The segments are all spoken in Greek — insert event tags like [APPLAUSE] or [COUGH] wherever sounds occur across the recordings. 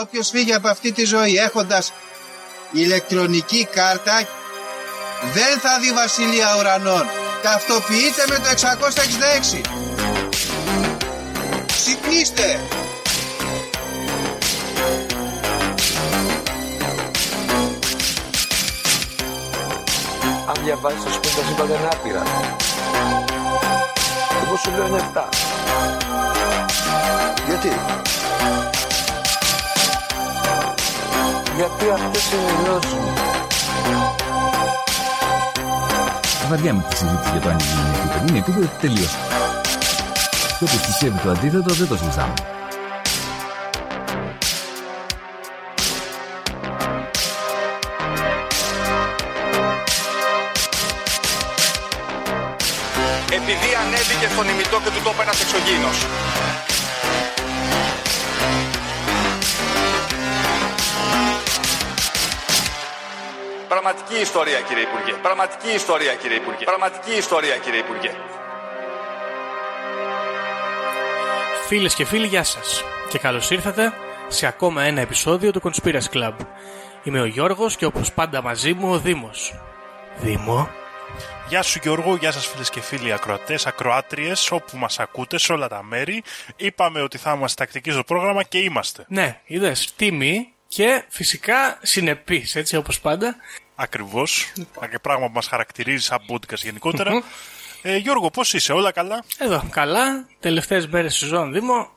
Όποιος φύγει από αυτή τη ζωή έχοντας ηλεκτρονική κάρτα δεν θα δει βασιλεία ουρανών. Ταυτοποιείτε με το 666. Ξυπνήστε. Αν διαβάζεις το σπίτι τα σύμπαντα είναι άπειρα. Εγώ σου λέω είναι 7. Γιατί; Γιατί αυτές είναι οι γνώσεις μου. Βαριά με τη συζήτηση για το αν είναι επίπεδο. Είναι επίπεδο τελείω. Και όποιος πιστεύει το αντίθετο δεν το συζητάμε. επειδή ανέβηκε στον ημιτό και του τόπου ένας εξωγήινος. Πραγματική ιστορία κύριε Υπουργέ. Πραγματική ιστορία κύριε Υπουργέ. Πραγματική ιστορία κύριε Υπουργέ. Φίλες και φίλοι, γεια σας και καλώς ήρθατε σε ακόμα ένα επεισόδιο του Conspiracy Club. Είμαι ο Γιώργος και όπως πάντα μαζί μου ο Δήμος. Δήμο, Γεια σου Γιώργο, γεια σας φίλες και φίλοι ακροατές, ακροάτριες, όπου μας ακούτε, σε όλα τα μέρη. Είπαμε ότι θα είμαστε τακτικοί στο πρόγραμμα και είμαστε. ναι, είδες, τίμη και φυσικά συνεπής, έτσι όπως πάντα. Ακριβώς, και πράγμα που μας χαρακτηρίζει σαν podcast γενικότερα. ε, Γιώργο, πώς είσαι, όλα καλά; Εδώ, καλά, τελευταίες μέρες σεζόν Δήμο.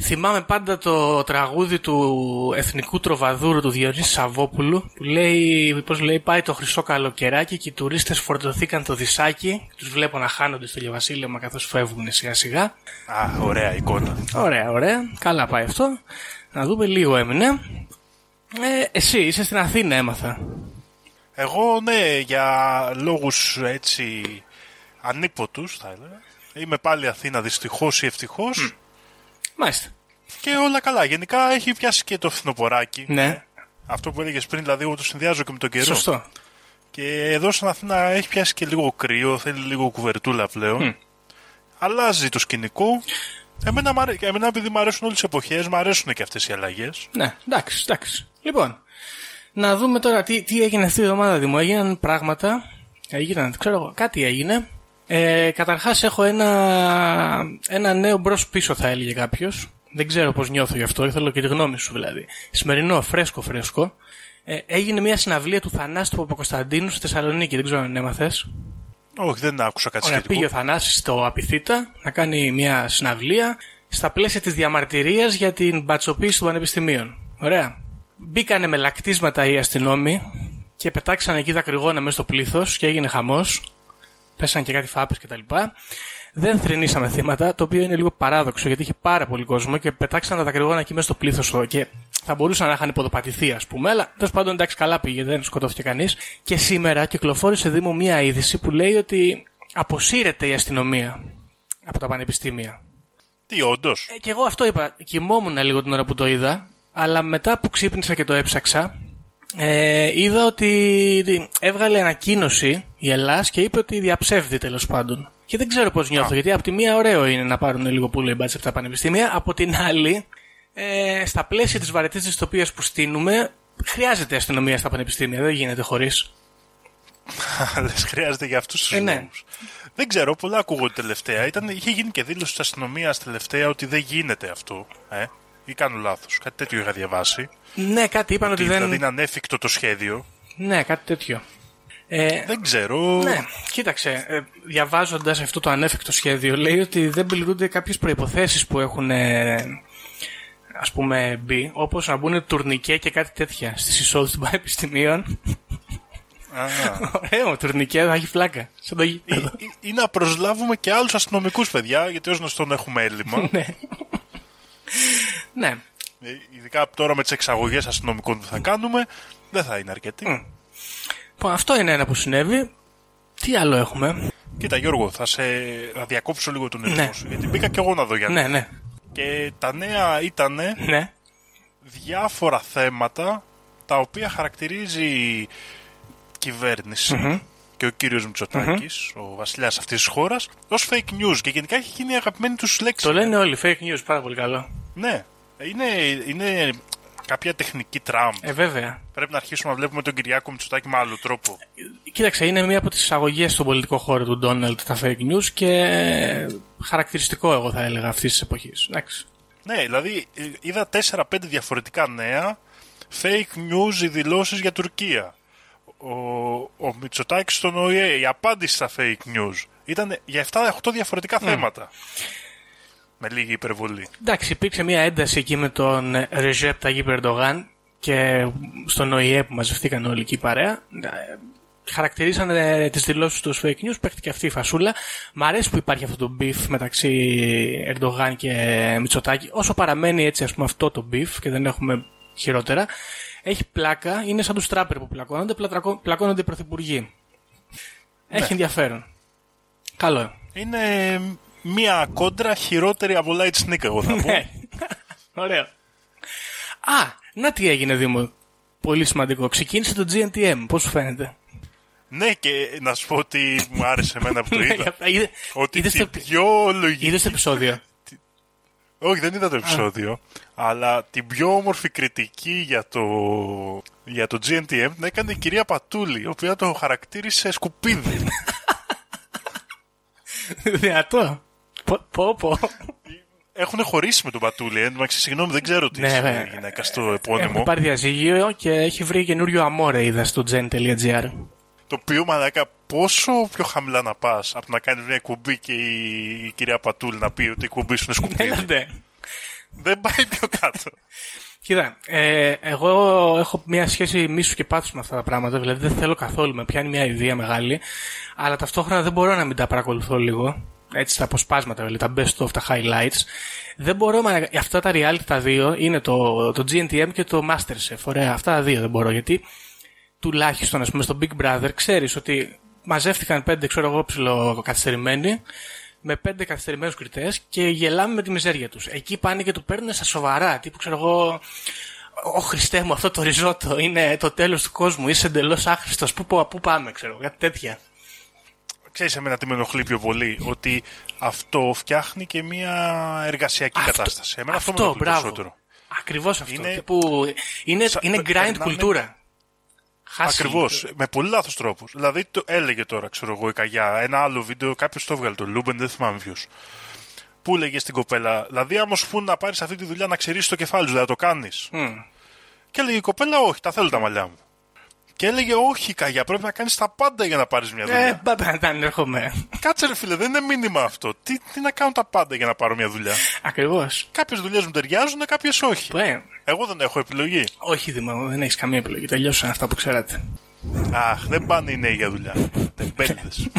Θυμάμαι πάντα το τραγούδι του εθνικού τροβαδούρου του Διονύσης Σαββόπουλου που λέει, πώς λέει, πάει το χρυσό καλοκαιράκι και οι τουρίστες φορτωθήκαν το δισάκι. Τους βλέπω να χάνονται στο Λεβασίλεμα καθώς φεύγουν σιγά σιγά. Α, ωραία εικόνα. Ωραία, ωραία. Καλά πάει αυτό. Να δούμε λίγο έμεινε. Ε, εσύ είσαι στην Αθήνα έμαθα. Εγώ, ναι, για λόγους έτσι ανίποτους, θα έλεγα. Είμαι πάλι Αθήνα, δυστυχώς ή ευτυχώς. Μάλιστα. Και όλα καλά. Γενικά έχει πιάσει και το φθινοποράκι. Ναι. Αυτό που έλεγες πριν, δηλαδή, εγώ το συνδυάζω και με τον καιρό. Σωστό. Και εδώ στην Αθήνα έχει πιάσει και λίγο κρύο, θέλει λίγο κουβερτούλα πλέον. Μμ. Αλλάζει το σκηνικό. Εμένα, μ' αρέ- εμένα επειδή μου αρέσουν όλες τις εποχές, μου αρέσουν και αυτές οι αλλαγές. Ναι, εντάξει, εντάξει. Λοιπόν, να δούμε τώρα τι, τι έγινε αυτή η εβδομάδα, Δημο. Έγιναν πράγματα. Έγιναν, ξέρω εγώ, κάτι έγινε. Ε, Καταρχάς, έχω ένα, ένα νέο μπρος πίσω, θα έλεγε κάποιος. Δεν ξέρω πώς νιώθω γι' αυτό, ήθελα και τη γνώμη σου δηλαδή. Σημερινό, φρέσκο, φρέσκο. Ε, έγινε μια συναυλία του Θανάση του Παπακοσταντίνου στη Θεσσαλονίκη. Δεν ξέρω αν έμαθες. Όχι, δεν άκουσα κάτι Ωραία, σχετικό. πήγε ο Θανάσης στο Απιθύτα να κάνει μια συναυλία στα πλαίσια της διαμαρτυρίας για την μπατσοποίηση των πανεπιστημίων. Ωραία. Μπήκανε με λακτίσματα οι αστυνόμοι και πετάξαν εκεί δακρυγόνα μέσα στο πλήθος και έγινε χαμός. Πέσαν και κάτι φάπες κτλ. Δεν θρυνήσαμε θύματα, το οποίο είναι λίγο παράδοξο γιατί είχε πάρα πολύ κόσμο και πετάξαν τα δακρυγόνα εκεί μέσα στο πλήθος και θα μπορούσαν να είχαν υποδοπατηθεί, ας πούμε. Αλλά τέλος πάντων εντάξει, καλά πήγε, δεν σκοτώθηκε κανείς. Και σήμερα κυκλοφόρησε Δήμο μία είδηση που λέει ότι αποσύρεται η αστυνομία από τα πανεπιστήμια. Τι, όντως; Ε, και εγώ αυτό είπα. Κοιμόμουν λίγο την ώρα που το είδα, αλλά μετά που ξύπνησα και το έψαξα, ε, είδα ότι έβγαλε ανακοίνωση η Ελλάς και είπε ότι διαψεύδει τέλος πάντων. Και δεν ξέρω πώς νιώθω, γιατί από τη μία ωραίο είναι να πάρουν λίγο πουλο οι μπάτσε από τα πανεπιστήμια, από την άλλη, ε, στα πλαίσια της βαρετής δυστοπίας που στείλουμε, χρειάζεται αστυνομία στα πανεπιστήμια, δεν γίνεται χωρίς. [LAUGHS] Λες, χρειάζεται για αυτούς τους Ε, ναι. λόγους. Δεν ξέρω, πολλά ακούγονται τελευταία. Ήταν, είχε γίνει και δήλωση της αστυνομίας τελευταία ότι δεν γίνεται αυτό. Ε; Ή κάνω λάθος. Κάτι τέτοιο είχα διαβάσει. Ναι, κάτι είπαν ότι, Ότι δεν. δηλαδή είναι ανέφικτο το σχέδιο. Ναι, κάτι τέτοιο. Ε, Δεν ξέρω. Ναι, κοίταξε, ε, διαβάζοντας αυτό το ανέφικτο σχέδιο, λέει ότι δεν πληρούνται κάποιες προποθέσει που έχουν ε, ας πούμε μπει, όπως να μπουν τουρνικέ και κάτι τέτοια στις εισόδους των πανεπιστημίων. Α, Ωραίο, τουρνικέ, θα έχει φλάκα. Σαν το ή, γήπεδο. ή- ή να προσλάβουμε και άλλους αστυνομικούς παιδιά, γιατί ως γνωστόν έχουμε έλλειμμα. Ναι. ναι. Ε, Ειδικά τώρα με τις εξαγωγές αστυνομικών που θα κάνουμε, δεν θα είναι αρκετή. Λοιπόν, αυτό είναι ένα που συνέβη. Τι άλλο έχουμε; Κοίτα, Γιώργο, θα, σε, θα διακόψω λίγο τον ρυθμό Ναι. σου. Γιατί μπήκα και εγώ να δω για Ναι, ναι. Και τα νέα ήταν Ναι. διάφορα θέματα τα οποία χαρακτηρίζει η κυβερνηση και ο κύριος Μητσοτάκης, ο βασιλιάς αυτής της χώρας, ως fake news και γενικά έχει γίνει αγαπημένη τους λέξη. Το λένε όλοι, fake news, πάρα πολύ καλό. Ναι, είναι, είναι κάποια τεχνική Τραμπ. Ε, βέβαια. Πρέπει να αρχίσουμε να βλέπουμε τον Κυριάκο Μητσοτάκη με άλλο τρόπο. Κοίταξε, είναι μία από τις εισαγωγές στον πολιτικό χώρο του Ντόναλτ τα fake news και χαρακτηριστικό, εγώ θα έλεγα, αυτής της εποχής. Ναι, δηλαδή ε, είδα 4-5 διαφορετικά νέα fake news οι δηλώσεις για Τουρκία. Ο, ο Μητσοτάκης στον ΟΗΕ, η απάντηση στα fake news. Ήταν για 7-8 διαφορετικά θέματα. Με λίγη υπερβολή. Εντάξει, υπήρξε μια ένταση εκεί με τον Ρεζέπ Ταγί Ερντογάν και στον ΟΗΕ που μαζευτήκαν όλοι εκεί παρέα. Ε, Χαρακτηρίσαν τις δηλώσεις τους ως fake news, παίχτηκε αυτή η φασούλα. Μ' αρέσει που υπάρχει αυτό το beef μεταξύ Ερντογάν και Μητσοτάκη. Όσο παραμένει έτσι ας πούμε αυτό το beef και δεν έχουμε χειρότερα, έχει πλάκα, είναι σαν τους τράπερ που πλακώνονται, πλατρακώ- πλακώνονται οι πρωθυπουργοί. Έχει ενδιαφέρον. Καλό. Είναι μία κόντρα χειρότερη από Light Sneak, εγώ θα [LAUGHS] πω. Ναι. Ωραίο. Α, να τι έγινε Δήμο. Πολύ σημαντικό. Ξεκίνησε το GNTM. Πώς σου φαίνεται; ναι, και να σου πω ότι μου άρεσε εμένα που το είδα. Είδε- ότι είδες την το- πιο λογική. Είδες το επεισόδιο. Όχι, δεν είδα το επεισόδιο. Αλλά την πιο όμορφη κριτική για το, για το GNTM την έκανε η κυρία Πατούλη, η οποία το χαρακτήρισε σκουπίδι. Δυνατό. Πω, πω. πω. Έχουν χωρίσει με τον Πατούλη. Ε, εντάξει, συγγνώμη, δεν ξέρω τι Ναι, είναι βέβαια. η γυναίκα στο Έχουν επώνυμο. πάρει διαζύγιο και έχει βρει καινούριο αμόρε είδα στο gen.gr. Το οποίο μαλάκα πόσο πιο χαμηλά να πας από το να κάνεις μια εκπομπή και η, η κυρία Πατούλη να πει ότι η εκπομπή σου είναι σκουπίδι; Ναι. δεν πάει πιο κάτω. Κοίτα, ε, εγώ έχω μια σχέση μίσου και πάθους με αυτά τα πράγματα. Δηλαδή δεν θέλω καθόλου, με πιάνει μια ιδέα μεγάλη. Αλλά ταυτόχρονα δεν μπορώ να μην τα παρακολουθώ λίγο. Έτσι τα αποσπάσματα, δηλαδή, τα best of, τα highlights. Δεν μπορώ, μα, αυτά τα reality τα δύο είναι το, το GNTM και το Masterchef. Ωραία, αυτά τα δύο δεν μπορώ. Γιατί τουλάχιστον, ας πούμε, στο Big Brother ξέρεις ότι μαζεύτηκαν πέντε, ξέρω εγώ, ψιλοκαθυστερημένοι με πέντε καθυστερημένους κριτές και γελάμε με τη μιζέρια τους. Εκεί πάνε και το παίρνουν στα σοβαρά. Τύπου ξέρω εγώ. Ω Χριστέ μου, αυτό το ριζότο είναι το τέλος του κόσμου. Είσαι εντελώς άχρηστος. Πού, πού, πού πάμε, ξέρω εγώ, κάτι τέτοια. Ξέρεις εμένα τι με ενοχλεί πιο πολύ, ότι αυτό φτιάχνει και μια εργασιακή κατάσταση. Εμένα αυτό, με ενοχλεί μπράβο. περισσότερο. Ακριβώς αυτό. Είναι- Τύπου, είναι, Σα- είναι grind περνάμε- κουλτούρα. Χάσει. Ακριβώς. Με πολύ λάθος τρόπους. Δηλαδή το έλεγε τώρα, ξέρω εγώ, η Καγιά, ένα άλλο βίντεο, κάποιος το έβγαλε, το Λούμπεν, δεν θυμάμαι ποιος. Που έλεγε στην κοπέλα, δηλαδή, άμα σου πούνε να πάρεις αυτή τη δουλειά να ξερίσει το κεφάλι σου, δηλαδή το κάνεις. Μμ. Και έλεγε η κοπέλα, Όχι, τα θέλω τα μαλλιά μου. Και έλεγε, Όχι, Καγιά, πρέπει να κάνεις τα πάντα για να πάρεις μια δουλειά. Ε, πάντα να έρχομαι. Κάτσε, ρε φίλε, δεν είναι μήνυμα αυτό. Τι, τι να κάνω τα πάντα για να πάρω μια δουλειά; Ακριβώς. Κάποιες δουλειές μου ταιριάζουν, κάποιες όχι. Ε, Εγώ δεν έχω επιλογή. όχι, Δήμα, δεν έχεις καμία επιλογή. Τελειώσαν αυτά που ξέρατε. Αχ, δεν πάνε οι νέοι για δουλειά. Τεμπέληδες. [LAUGHS]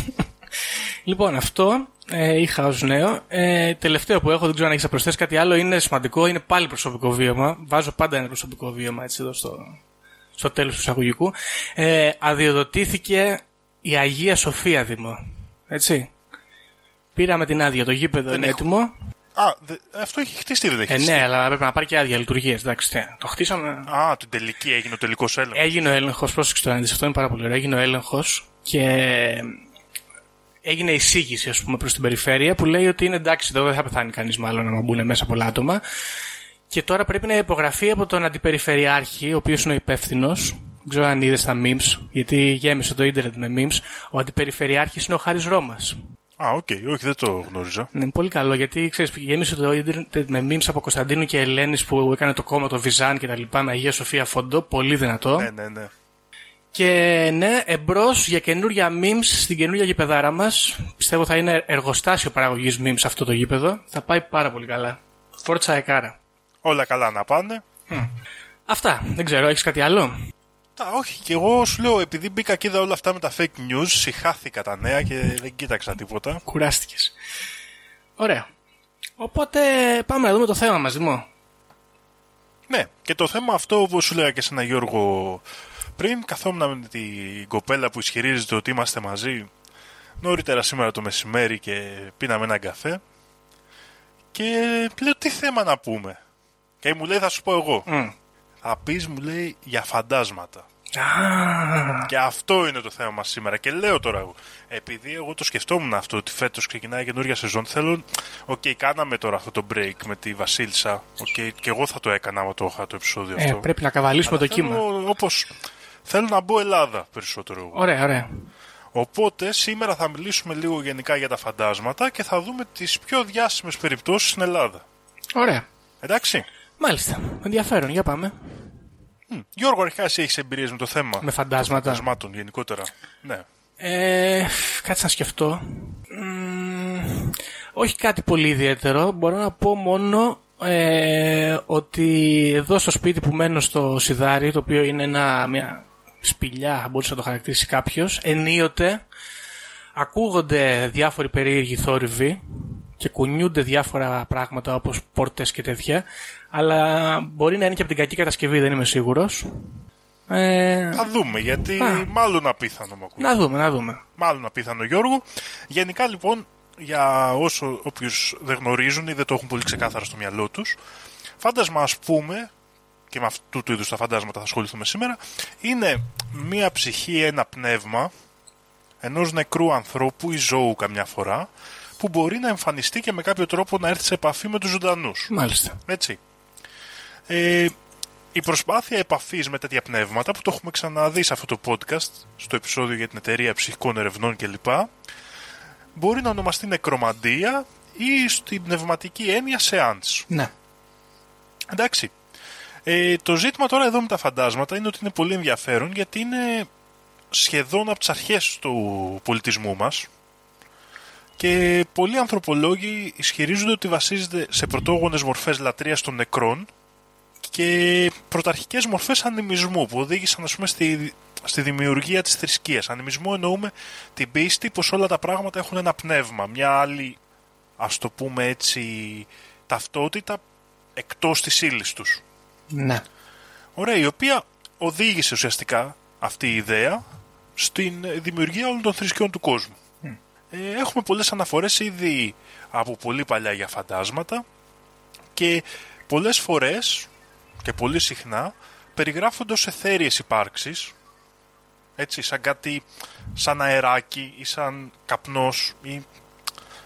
Λοιπόν, αυτό ε, είχα ω νέο. Ε, τελευταίο που έχω, δεν ξέρω αν έχεις να προσθέσει κάτι άλλο, είναι σημαντικό, είναι πάλι προσωπικό βίωμα. Βάζω πάντα ένα προσωπικό βίωμα έτσι εδώ στο, στο τέλος του εισαγωγικού. Ε, αδειοδοτήθηκε η Αγία Σοφία Δήμο. Έτσι. Πήραμε την άδεια, το γήπεδο είναι έχω. έτοιμο. Α, δε- αυτό έχει χτιστεί, δεν έχει Ε, χτιστεί. ναι, αλλά πρέπει να πάρει και άδεια λειτουργίας. Εντάξει, τι, το χτίσαμε. Α, την τελική έγινε ο τελικός έλεγχος. Έγινε ο έλεγχος, πρόσεξε το να δεις, αυτό είναι πάρα πολύ ωραίο. Έγινε ο έλεγχος και έγινε εισήγηση, ας πούμε, προς την περιφέρεια που λέει ότι είναι εντάξει, εδώ δεν θα πεθάνει κανείς μάλλον να μπουν μέσα πολλά άτομα. Και τώρα πρέπει να υπογραφεί από τον αντιπεριφερειάρχη, ο οποίος είναι ο υπεύθυνος. Δεν ξέρω αν είδες τα memes, γιατί γέμισε το ίντερνετ με memes. Ο αντιπεριφερειάρχης είναι ο Χάρης Ρώμας. Α, οκ, όχι, δεν το γνώριζα. Είναι πολύ καλό γιατί ξέρεις, γέμισε το ίντερνετ με memes από Κωνσταντίνου και Ελένης που έκανε το κόμμα το Βιζάν και τα λοιπά με Αγία Σοφία Φοντό. Πολύ δυνατό. Ναι, ναι, ναι. Και ναι, εμπρός για καινούρια memes στην καινούρια γηπεδάρα μας. Πιστεύω θα είναι εργοστάσιο παραγωγής memes αυτό το γήπεδο. Θα πάει πάρα πολύ καλά. Φόρτσα εκάρα. Όλα καλά να πάνε. Αυτά. Δεν ξέρω, έχεις κάτι άλλο; Τα, όχι, και εγώ σου λέω, επειδή μπήκα και είδα όλα αυτά με τα fake news, συχάθηκα τα νέα και δεν κοίταξα τίποτα. Κουράστηκες. Ωραία. Οπότε πάμε να δούμε το θέμα μας, Δημό. Ναι, και το θέμα αυτό, όπως σου λέγα και σε ένα Γιώργο πριν, καθόμουν με την κοπέλα που ισχυρίζεται ότι είμαστε μαζί νωρίτερα σήμερα το μεσημέρι και πίναμε έναν καφέ. Και λέω τι θέμα να πούμε; Και μου λέει θα σου πω εγώ. Μμ. Θα πεις μου λέει για φαντάσματα. Α, Και αυτό είναι το θέμα μας σήμερα. Και λέω τώρα εγώ, επειδή εγώ το σκεφτόμουν αυτό, ότι φέτος ξεκινάει καινούργια σεζόν, θέλω. Οκ, κάναμε τώρα αυτό το break με τη Βασίλισσα. Οκ, και εγώ θα το έκανα άμα το είχα το επεισόδιο ε, αυτό. πρέπει να καβαλήσουμε το κύμα. Θέλω, όπως, θέλω να μπω Ελλάδα περισσότερο εγώ. Ωραία, ωραία. Οπότε σήμερα θα μιλήσουμε λίγο γενικά για τα φαντάσματα και θα δούμε τις πιο διάσημες περιπτώσεις στην Ελλάδα. Ωραία. Εντάξει. Μάλιστα. Ενδιαφέρον, για πάμε. Μ. Γιώργο, αρχικά εσύ έχεις εμπειρίες με το θέμα Με φαντάσματα. φαντασμάτων γενικότερα. Ναι. Ε, κάτσε να σκεφτώ. Μμμ, όχι κάτι πολύ ιδιαίτερο. Μπορώ να πω μόνο ε, ότι εδώ στο σπίτι που μένω στο Σιδάρι, το οποίο είναι ένα, μια σπηλιά, μπορούσε να το χαρακτηρίσει κάποιος, ενίοτε ακούγονται διάφοροι περίεργοι θόρυβοι και κουνιούνται διάφορα πράγματα όπως πόρτες και τέτοια, αλλά μπορεί να είναι και από την κακή κατασκευή, δεν είμαι σίγουρος. Ε, Θα δούμε, γιατί Α. μάλλον απίθανο μου ακούει. να δούμε, να δούμε. Μάλλον απίθανο Γιώργο. Γενικά λοιπόν, για όσο όποιους δεν γνωρίζουν ή δεν το έχουν πολύ ξεκάθαρα στο μυαλό τους, φάντασμα ας πούμε, και με αυτού του είδους τα φαντάσματα θα ασχοληθούμε σήμερα, είναι μία ψυχή, ένα πνεύμα ενός νεκρού ανθρώπου ή ζώου καμιά φορά, που μπορεί να εμφανιστεί και με κάποιο τρόπο να έρθει σε επαφή με τους ζωντανούς. Μάλιστα. Έτσι. Ε, η προσπάθεια επαφής με τέτοια πνεύματα που το έχουμε ξαναδεί σε αυτό το podcast, στο επεισόδιο για την εταιρεία ψυχικών ερευνών κλπ. Μπορεί να ονομαστεί νεκρομαντία ή στην πνευματική έννοια σεάντς. Ναι. Εντάξει. Ε, το ζήτημα τώρα εδώ με τα φαντάσματα είναι ότι είναι πολύ ενδιαφέρον γιατί είναι σχεδόν από τις αρχές του πολιτισμού μας και πολλοί ανθρωπολόγοι ισχυρίζονται ότι βασίζεται σε πρωτόγονες μορφές λατρείας των νεκρών και πρωταρχικές μορφές ανημισμού που οδήγησαν ας πούμε, στη, στη δημιουργία της θρησκείας. Ανημισμό εννοούμε την πίστη πως όλα τα πράγματα έχουν ένα πνεύμα, μια άλλη ας το πούμε έτσι ταυτότητα εκτός της ύλης τους. Ναι. Ωραία, η οποία οδήγησε ουσιαστικά αυτή η ιδέα στην ε, δημιουργία όλων των θρησκειών του κόσμου. Ε, έχουμε πολλές αναφορές ήδη από πολύ παλιά για φαντάσματα και πολλές φορές και πολύ συχνά περιγράφονται ως εθέριες υπάρξεις έτσι, σαν κάτι σαν αεράκι ή σαν καπνός ή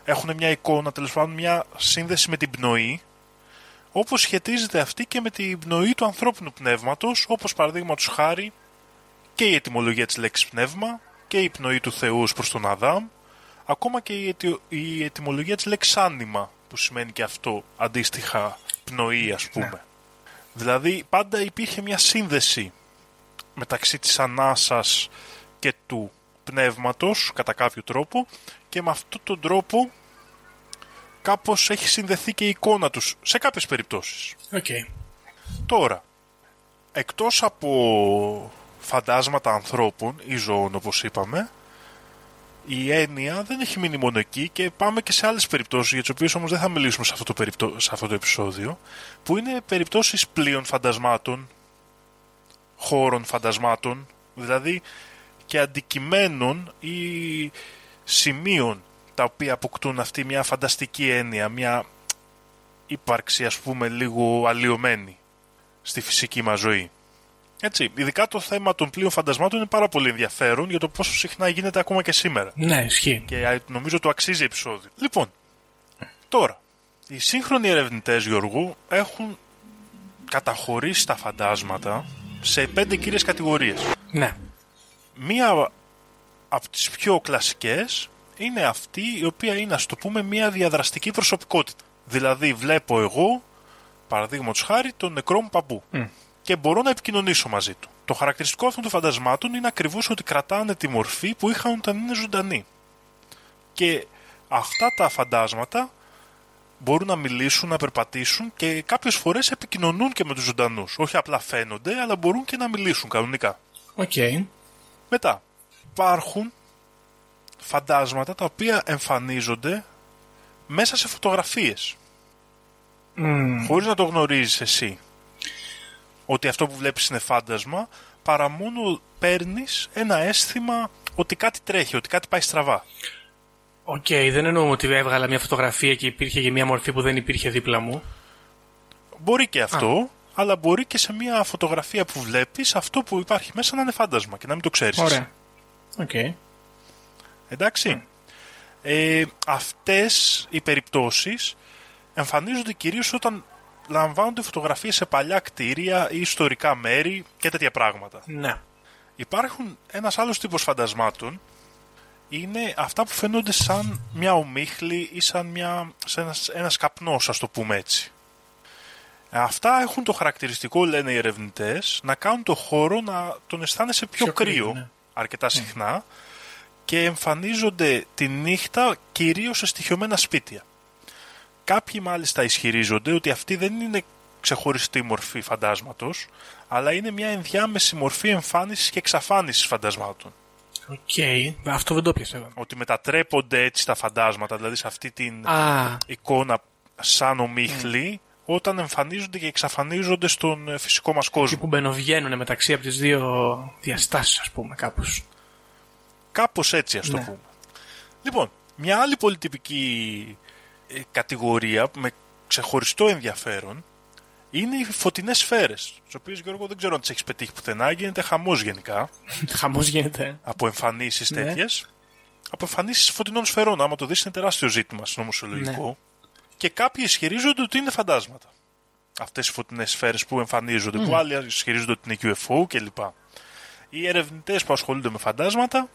έχουν μια εικόνα, τέλος πάντων μια σύνδεση με την πνοή όπως σχετίζεται αυτή και με την πνοή του ανθρώπινου πνεύματος, όπως παραδείγματος χάρη και η ετυμολογία της λέξης πνεύμα και η πνοή του Θεού ως προς τον Αδάμ, ακόμα και η, αιτιο- η ετυμολογία της λέξης άνιμα, που σημαίνει και αυτό αντίστοιχα πνοή ας πούμε. Δηλαδή πάντα υπήρχε μια σύνδεση μεταξύ της ανάσας και του πνεύματος κατά κάποιο τρόπο και με αυτόν τον τρόπο κάπως έχει συνδεθεί και η εικόνα τους σε κάποιες περιπτώσεις. Οκ. Τώρα, εκτός από φαντάσματα ανθρώπων ή ζώων όπως είπαμε, η έννοια δεν έχει μείνει μόνο εκεί και πάμε και σε άλλες περιπτώσεις για τις οποίες όμως δεν θα μιλήσουμε σε αυτό το, περιπτώ- σε αυτό το επεισόδιο που είναι περιπτώσεις πλοίων φαντασμάτων, χώρων φαντασμάτων, δηλαδή και αντικειμένων ή σημείων τα οποία αποκτούν αυτή μια φανταστική έννοια, μια ύπαρξη ας πούμε λίγο αλλοιωμένη στη φυσική μας ζωή. Έτσι, ειδικά το θέμα των πλοίων φαντασμάτων είναι πάρα πολύ ενδιαφέρον για το πόσο συχνά γίνεται ακόμα και σήμερα. Ναι, ισχύει. Και α, νομίζω το αξίζει επεισόδιο. Λοιπόν, τώρα, οι σύγχρονοι ερευνητές Γιώργου έχουν καταχωρήσει τα φαντάσματα σε πέντε κύριες κατηγορίες. Ναι. Μία από τις πιο κλασικές είναι αυτή η οποία είναι, ας το πούμε, μία διαδραστική προσωπικότητα. Δηλαδή, βλέπω εγώ, παραδείγματος χάρη, τον νεκρό μου παππού και μπορώ να επικοινωνήσω μαζί του. Το χαρακτηριστικό αυτών των φαντασμάτων είναι ακριβώς ότι κρατάνε τη μορφή που είχαν όταν είναι ζωντανοί. Και αυτά τα φαντάσματα μπορούν να μιλήσουν, να περπατήσουν και κάποιες φορές επικοινωνούν και με τους ζωντανούς. Όχι απλά φαίνονται, αλλά μπορούν και να μιλήσουν κανονικά. Οκ. Μετά, υπάρχουν φαντάσματα τα οποία εμφανίζονται μέσα σε φωτογραφίες. Μμμ. Χωρίς να το γνωρίζεις εσύ ότι αυτό που βλέπεις είναι φάντασμα, παρά μόνο παίρνεις ένα αίσθημα ότι κάτι τρέχει, ότι κάτι πάει στραβά. Οκ, δεν εννοούμε ότι έβγαλα μια φωτογραφία και υπήρχε και μια μορφή που δεν υπήρχε δίπλα μου. Μπορεί και αυτό, αλλά μπορεί και σε μια φωτογραφία που βλέπεις αυτό που υπάρχει μέσα να είναι φάντασμα και να μην το ξέρεις. Ωραία. Οκ. Εντάξει. Ε, αυτές οι περιπτώσεις εμφανίζονται κυρίως όταν λαμβάνονται φωτογραφίες σε παλιά κτίρια ή ιστορικά μέρη και τέτοια πράγματα. Ναι. Υπάρχουν ένας άλλος τύπος φαντασμάτων είναι αυτά που φαίνονται σαν μια ομίχλη ή σαν, μια, σαν ένας, ένας καπνός, ας το πούμε έτσι. Αυτά έχουν το χαρακτηριστικό, λένε οι ερευνητές, να κάνουν το χώρο να τον αισθάνεσαι πιο, Πιο κρύο, κρύο, ναι. αρκετά συχνά και εμφανίζονται τη νύχτα κυρίως σε στοιχειωμένα σπίτια. Κάποιοι μάλιστα ισχυρίζονται ότι αυτή δεν είναι ξεχωριστή μορφή φαντάσματος, αλλά είναι μια ενδιάμεση μορφή εμφάνισης και εξαφάνισης φαντασμάτων. Οκ. Αυτό δεν το πιάσα εγώ. Ότι μετατρέπονται έτσι τα φαντάσματα, δηλαδή σε αυτή την Α, εικόνα σαν ομίχλη, όταν εμφανίζονται και εξαφανίζονται στον ε, φυσικό μας εκεί κόσμο. που μπαινοβγαίνουν μεταξύ από τις δύο διαστάσεις, ας πούμε, κάπως. Κάπως έτσι ας το Ναι. πούμε. Λοιπόν, μια άλλη πολυτυπική ε, κατηγορία με ξεχωριστό ενδιαφέρον είναι οι φωτεινές σφαίρες. Τις οποίες Γιώργο δεν ξέρω αν τις έχεις πετύχει πουθενά, γίνεται χαμός γενικά [LAUGHS] Χαμός γίνεται. από εμφανίσεις Ναι. τέτοιες. Από εμφανίσεις φωτεινών σφαιρών, άμα το δεις είναι τεράστιο ζήτημα συνωμοσιολογικό. Ναι. Και κάποιοι ισχυρίζονται ότι είναι φαντάσματα. Αυτές οι φωτεινές σφαίρες που εμφανίζονται, που άλλοι ισχυρίζονται ότι είναι UFO κλπ. Οι ερευνητές που ασχολούνται με φαντάσματα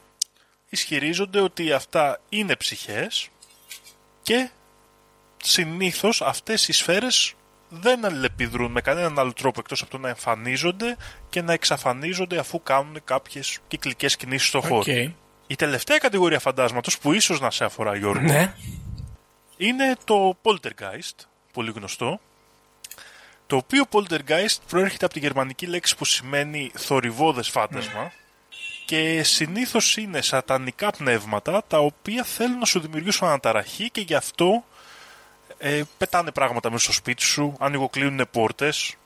ισχυρίζονται ότι αυτά είναι ψυχές και συνήθως αυτές οι σφαίρες δεν αλληλεπιδρούν με κανέναν άλλο τρόπο εκτός από το να εμφανίζονται και να εξαφανίζονται αφού κάνουν κάποιες κυκλικές κινήσεις στο Οκ. χώρο. Η τελευταία κατηγορία φαντάσματος που ίσως να σε αφορά Γιώργο Ναι. είναι το poltergeist, πολύ γνωστό, το οποίο poltergeist προέρχεται από τη γερμανική λέξη που σημαίνει θορυβόδες φάντασμα και συνήθως είναι σατανικά πνεύματα τα οποία θέλουν να σου δημιουργήσουν αναταραχή και γι' αυτό ε, πετάνε πράγματα μέσα στο σπίτι σου, ανοιγοκλίνουν πόρτες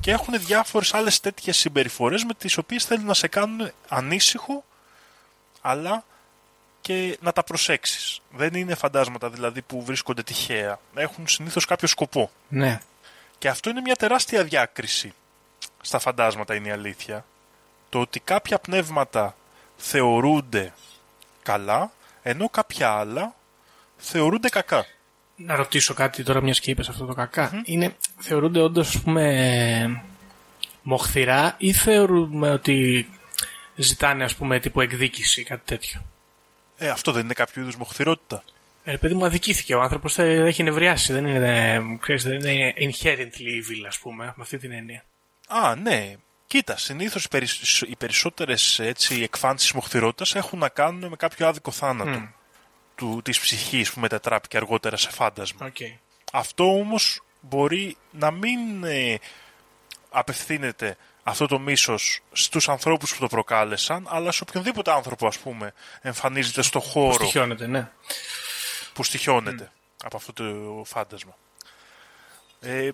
και έχουν διάφορες άλλες τέτοιες συμπεριφορές με τις οποίες θέλουν να σε κάνουν ανήσυχο αλλά και να τα προσέξεις. Δεν είναι φαντάσματα δηλαδή που βρίσκονται τυχαία. Έχουν συνήθως κάποιο σκοπό. Ναι. Και αυτό είναι μια τεράστια διάκριση στα φαντάσματα είναι η αλήθεια. Το ότι κάποια πνεύματα θεωρούνται καλά, ενώ κάποια άλλα θεωρούνται κακά. Να ρωτήσω κάτι τώρα, μιας και είπες αυτό το κακά. Είναι, θεωρούνται όντως, ας πούμε, μοχθηρά ή θεωρούμε ότι ζητάνε, ας πούμε, τύπου εκδίκηση, κάτι τέτοιο; Ε, αυτό δεν είναι κάποιο είδους μοχθηρότητα. Ε, παιδί μου, αδικήθηκε. Ο άνθρωπος έχει νευριάσει. Δεν είναι, ε, ξέρεις, δεν είναι inherently evil, ας πούμε, με αυτή την έννοια. Α, ναι. Κοίτα, συνήθως οι, περισ- οι περισσότερες έτσι, εκφάνσεις μοχθηρότητας έχουν να κάνουν με κάποιο άδικο θάνατο του, της ψυχής που μετατράπηκε αργότερα σε φάντασμα. Okay. Αυτό όμως μπορεί να μην ε, απευθύνεται αυτό το μίσος στους ανθρώπους που το προκάλεσαν, αλλά σε οποιονδήποτε άνθρωπο, ας πούμε, εμφανίζεται στο χώρο Στοιχιώνεται, ναι. που στοιχιώνεται από αυτό το φάντασμα. Ε,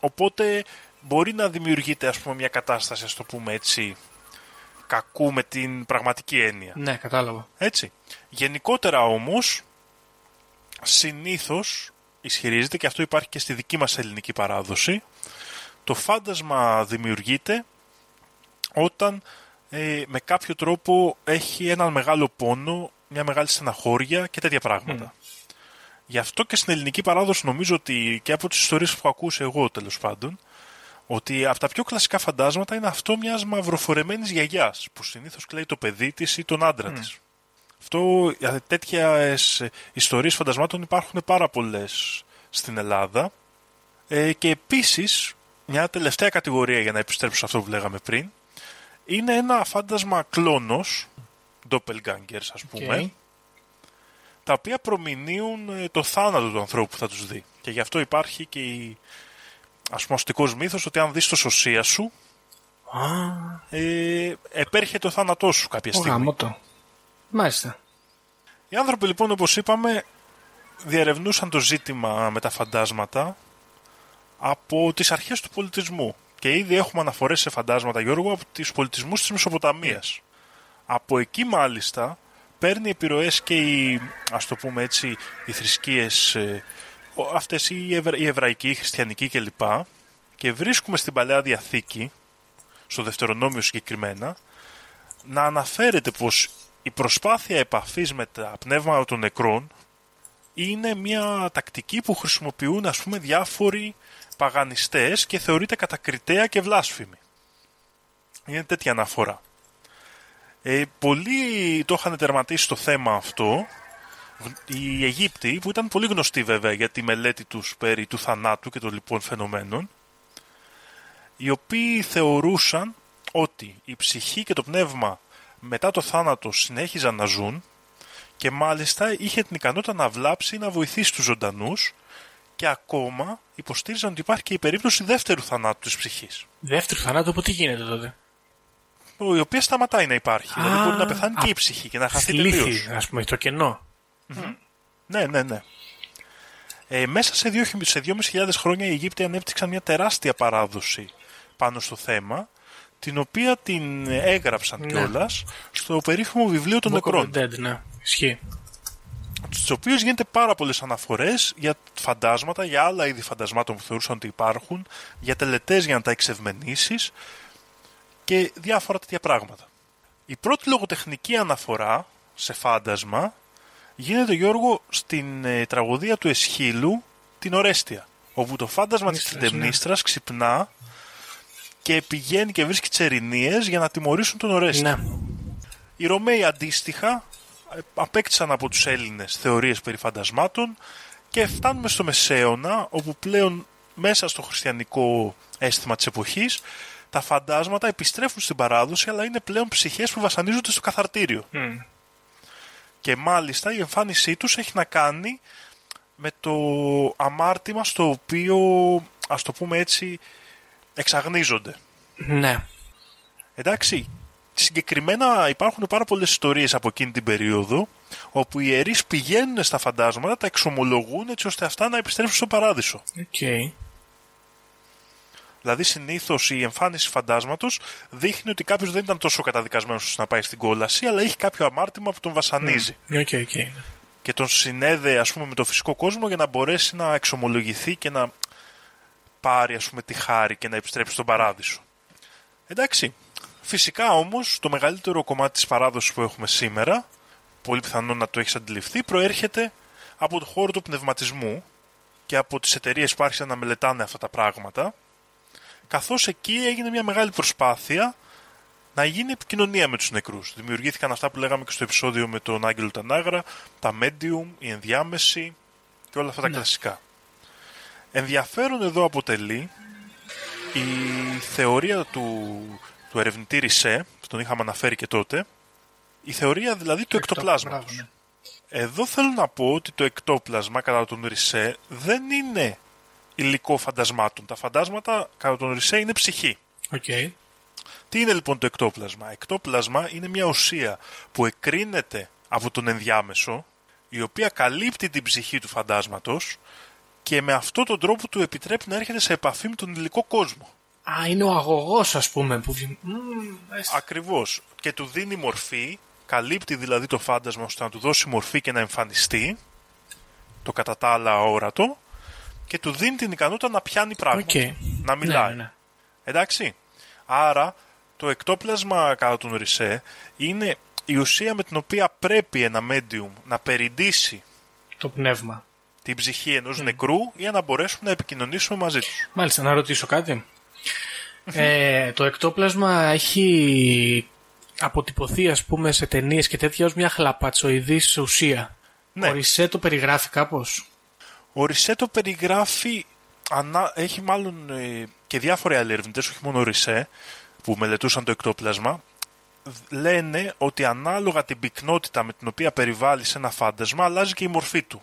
οπότε μπορεί να δημιουργείται, ας πούμε, μια κατάσταση, ας το πούμε έτσι, κακού με την πραγματική έννοια. Ναι, κατάλαβα. Έτσι. Γενικότερα όμως, συνήθως ισχυρίζεται και αυτό υπάρχει και στη δική μας ελληνική παράδοση, το φάντασμα δημιουργείται όταν ε, με κάποιο τρόπο έχει έναν μεγάλο πόνο, μια μεγάλη στεναχώρια και τέτοια πράγματα. Γι' αυτό και στην ελληνική παράδοση νομίζω ότι και από τις ιστορίες που έχω ακούσει εγώ τέλος πάντων, ότι από τα πιο κλασικά φαντάσματα είναι αυτό μιας μαυροφορεμένης γιαγιάς που συνήθως κλαίει το παιδί της ή τον άντρα της. Αυτό, ε, τέτοια ιστορίες φαντασμάτων υπάρχουν πάρα πολλές στην Ελλάδα ε, και επίσης μια τελευταία κατηγορία για να επιστρέψω σε αυτό που λέγαμε πριν είναι ένα φάντασμα κλώνος doppelgangers ας πούμε Οκ. τα οποία προμηνύουν ε, το θάνατο του ανθρώπου που θα τους δει και γι' αυτό υπάρχει και η ας πούμε αστικός μύθος ότι αν δεις το σωσία σου Α, ε, επέρχεται ο θάνατός σου κάποια ο στιγμή. γάμο Μάλιστα. Οι άνθρωποι λοιπόν όπως είπαμε διερευνούσαν το ζήτημα με τα φαντάσματα από τις αρχές του πολιτισμού και ήδη έχουμε αναφορές σε φαντάσματα Γιώργο από τους πολιτισμούς της Μεσοποταμίας. Από εκεί μάλιστα παίρνει επιρροές και οι, ας το πούμε έτσι, οι θρησκείες, ε, ο- αυτές οι, ευρα, οι εβραϊκοί, οι χριστιανικοί κλπ. και βρίσκουμε στην Παλαιά Διαθήκη, στο Δευτερονόμιο συγκεκριμένα, να αναφέρεται πως η προσπάθεια επαφής με τα πνεύματα των νεκρών είναι μια τακτική που χρησιμοποιούν ας πούμε διάφοροι παγανιστές και θεωρείται κατακριτέα και βλάσφημη. Είναι τέτοια αναφορά. Ε, πολλοί το είχαν τερματίσει το θέμα αυτό. Οι Αιγύπτιοι, που ήταν πολύ γνωστοί βέβαια για τη μελέτη τους περί του θανάτου και των λοιπόν φαινομένων, οι οποίοι θεωρούσαν ότι η ψυχή και το πνεύμα μετά το θάνατο συνέχιζαν να ζουν και μάλιστα είχε την ικανότητα να βλάψει ή να βοηθήσει τους ζωντανούς και ακόμα υποστήριζαν ότι υπάρχει και η περίπτωση δεύτερου θανάτου της ψυχής. Δεύτερο θανάτου, από τι γίνεται τότε; Η οποία σταματάει να υπάρχει. δηλαδή μπορεί να πεθάνει και η ψυχή και να χαθεί τελείως. Λύθη, ας πούμε, το κενό. Ναι, ναι, ναι. Ε, μέσα σε 2.000 σε 2.500 χρόνια οι Αιγύπτιοι ανέπτυξαν μια τεράστια παράδοση πάνω στο θέμα, την οποία την έγραψαν Ναι. κιόλας στο περίφημο βιβλίο των Book of νεκρών. the Dead, ναι. Ισχύει. Στου οποίου γίνεται πάρα πολλές αναφορές για φαντάσματα, για άλλα είδη φαντασμάτων που θεωρούσαν ότι υπάρχουν, για τελετές για να τα εξευμενήσεις και διάφορα τέτοια πράγματα. Η πρώτη λογοτεχνική αναφορά σε φάντασμα γίνεται, Γιώργο, στην ε, τραγωδία του Εσχύλου, την Ορέστια, όπου το φάντασμα της Νύστρας, ναι. Κλητεμνίστρας ξυπνά και πηγαίνει και βρίσκει τσερινίες για να τιμωρήσουν τον Ορέστη. Ναι. Οι Ρωμαίοι αντίστοιχα ε, απέκτησαν από τους Έλληνες θεωρίες περί φαντασμάτων και φτάνουμε στο Μεσαίωνα όπου πλέον μέσα στο χριστιανικό αίσθημα της εποχής τα φαντάσματα επιστρέφουν στην παράδοση αλλά είναι πλέον ψυχές που βασανίζονται στο καθαρτήριο. Μμ. Και μάλιστα η εμφάνισή τους έχει να κάνει με το αμάρτημα στο οποίο ας το πούμε έτσι εξαγνίζονται. Ναι. Εντάξει, συγκεκριμένα υπάρχουν πάρα πολλές ιστορίες από εκείνη την περίοδο όπου οι ιερείς πηγαίνουν στα φαντάσματα, τα εξομολογούν έτσι ώστε αυτά να επιστρέψουν στο παράδεισο. Οκ. Δηλαδή συνήθως η εμφάνιση φαντάσματος δείχνει ότι κάποιος δεν ήταν τόσο καταδικασμένος ώστε να πάει στην κόλαση αλλά έχει κάποιο αμάρτημα που τον βασανίζει OK, OK. και τον συνδέει ας πούμε με το φυσικό κόσμο για να μπορέσει να εξομολογηθεί και να πάρει ας πούμε τη χάρη και να επιστρέψει στον παράδεισο. Εντάξει, φυσικά όμως το μεγαλύτερο κομμάτι της παράδοσης που έχουμε σήμερα, πολύ πιθανό να το έχεις αντιληφθεί, προέρχεται από το χώρο του πνευματισμού και από τις εταιρείες που άρχισαν να μελετάνε αυτά τα πράγματα, καθώς εκεί έγινε μια μεγάλη προσπάθεια να γίνει επικοινωνία με τους νεκρούς. Δημιουργήθηκαν αυτά που λέγαμε και στο επεισόδιο με τον Άγγελο Τανάγρα, τα medium, η ενδιάμεση και όλα αυτά τα κλασικά. Ενδιαφέρον εδώ αποτελεί η θεωρία του, του ερευνητή Ρισέ, που τον είχαμε αναφέρει και τότε, η θεωρία δηλαδή του εκτοπλάσματος. Μπράβο, ναι. Εδώ θέλω να πω ότι το εκτόπλασμα κατά τον Ρισέ δεν είναι υλικό φαντασμάτων. Τα φαντάσματα κατά τον Richet είναι ψυχή. Οκ. Τι είναι λοιπόν το εκτόπλασμα; Εκτόπλασμα είναι μια ουσία που εκκρίνεται από τον ενδιάμεσο, η οποία καλύπτει την ψυχή του φαντάσματος και με αυτόν τον τρόπο του επιτρέπει να έρχεται σε επαφή με τον υλικό κόσμο. Α, είναι ο αγωγός, ας πούμε. Που... βγει- Μμμ, μάλιστα. Ακριβώς. Και του δίνει μορφή, καλύπτει δηλαδή το φάντασμα ώστε να του δώσει μορφή και να εμφανιστεί, το κατά τα άλλα αόρατο, και του δίνει την ικανότητα να πιάνει πράγματα, Οκ. να μιλάει. Ναι, ναι, ναι. Εντάξει. Άρα το εκτόπλασμα κατά τον Richet είναι η ουσία με την οποία πρέπει ένα medium να περιντύσει Το πνεύμα. την ψυχή ενός νεκρού για να μπορέσουμε να επικοινωνήσουμε μαζί τους. Μάλιστα, να ρωτήσω κάτι. ε, το εκτόπλασμα έχει αποτυπωθεί, ας πούμε, σε ταινίες και τέτοια ως μια χλαπατσοειδής ουσία. Ναι. Ο Richet το περιγράφει κάπως; Ο Richet το περιγράφει, ανά, έχει μάλλον ε, και διάφοροι άλλοι ερευνητές, όχι μόνο ο Richet, που μελετούσαν το εκτόπλασμα, λένε ότι ανάλογα την πυκνότητα με την οποία περιβάλλει σε ένα φάντασμα, αλλάζει και η μορφή του.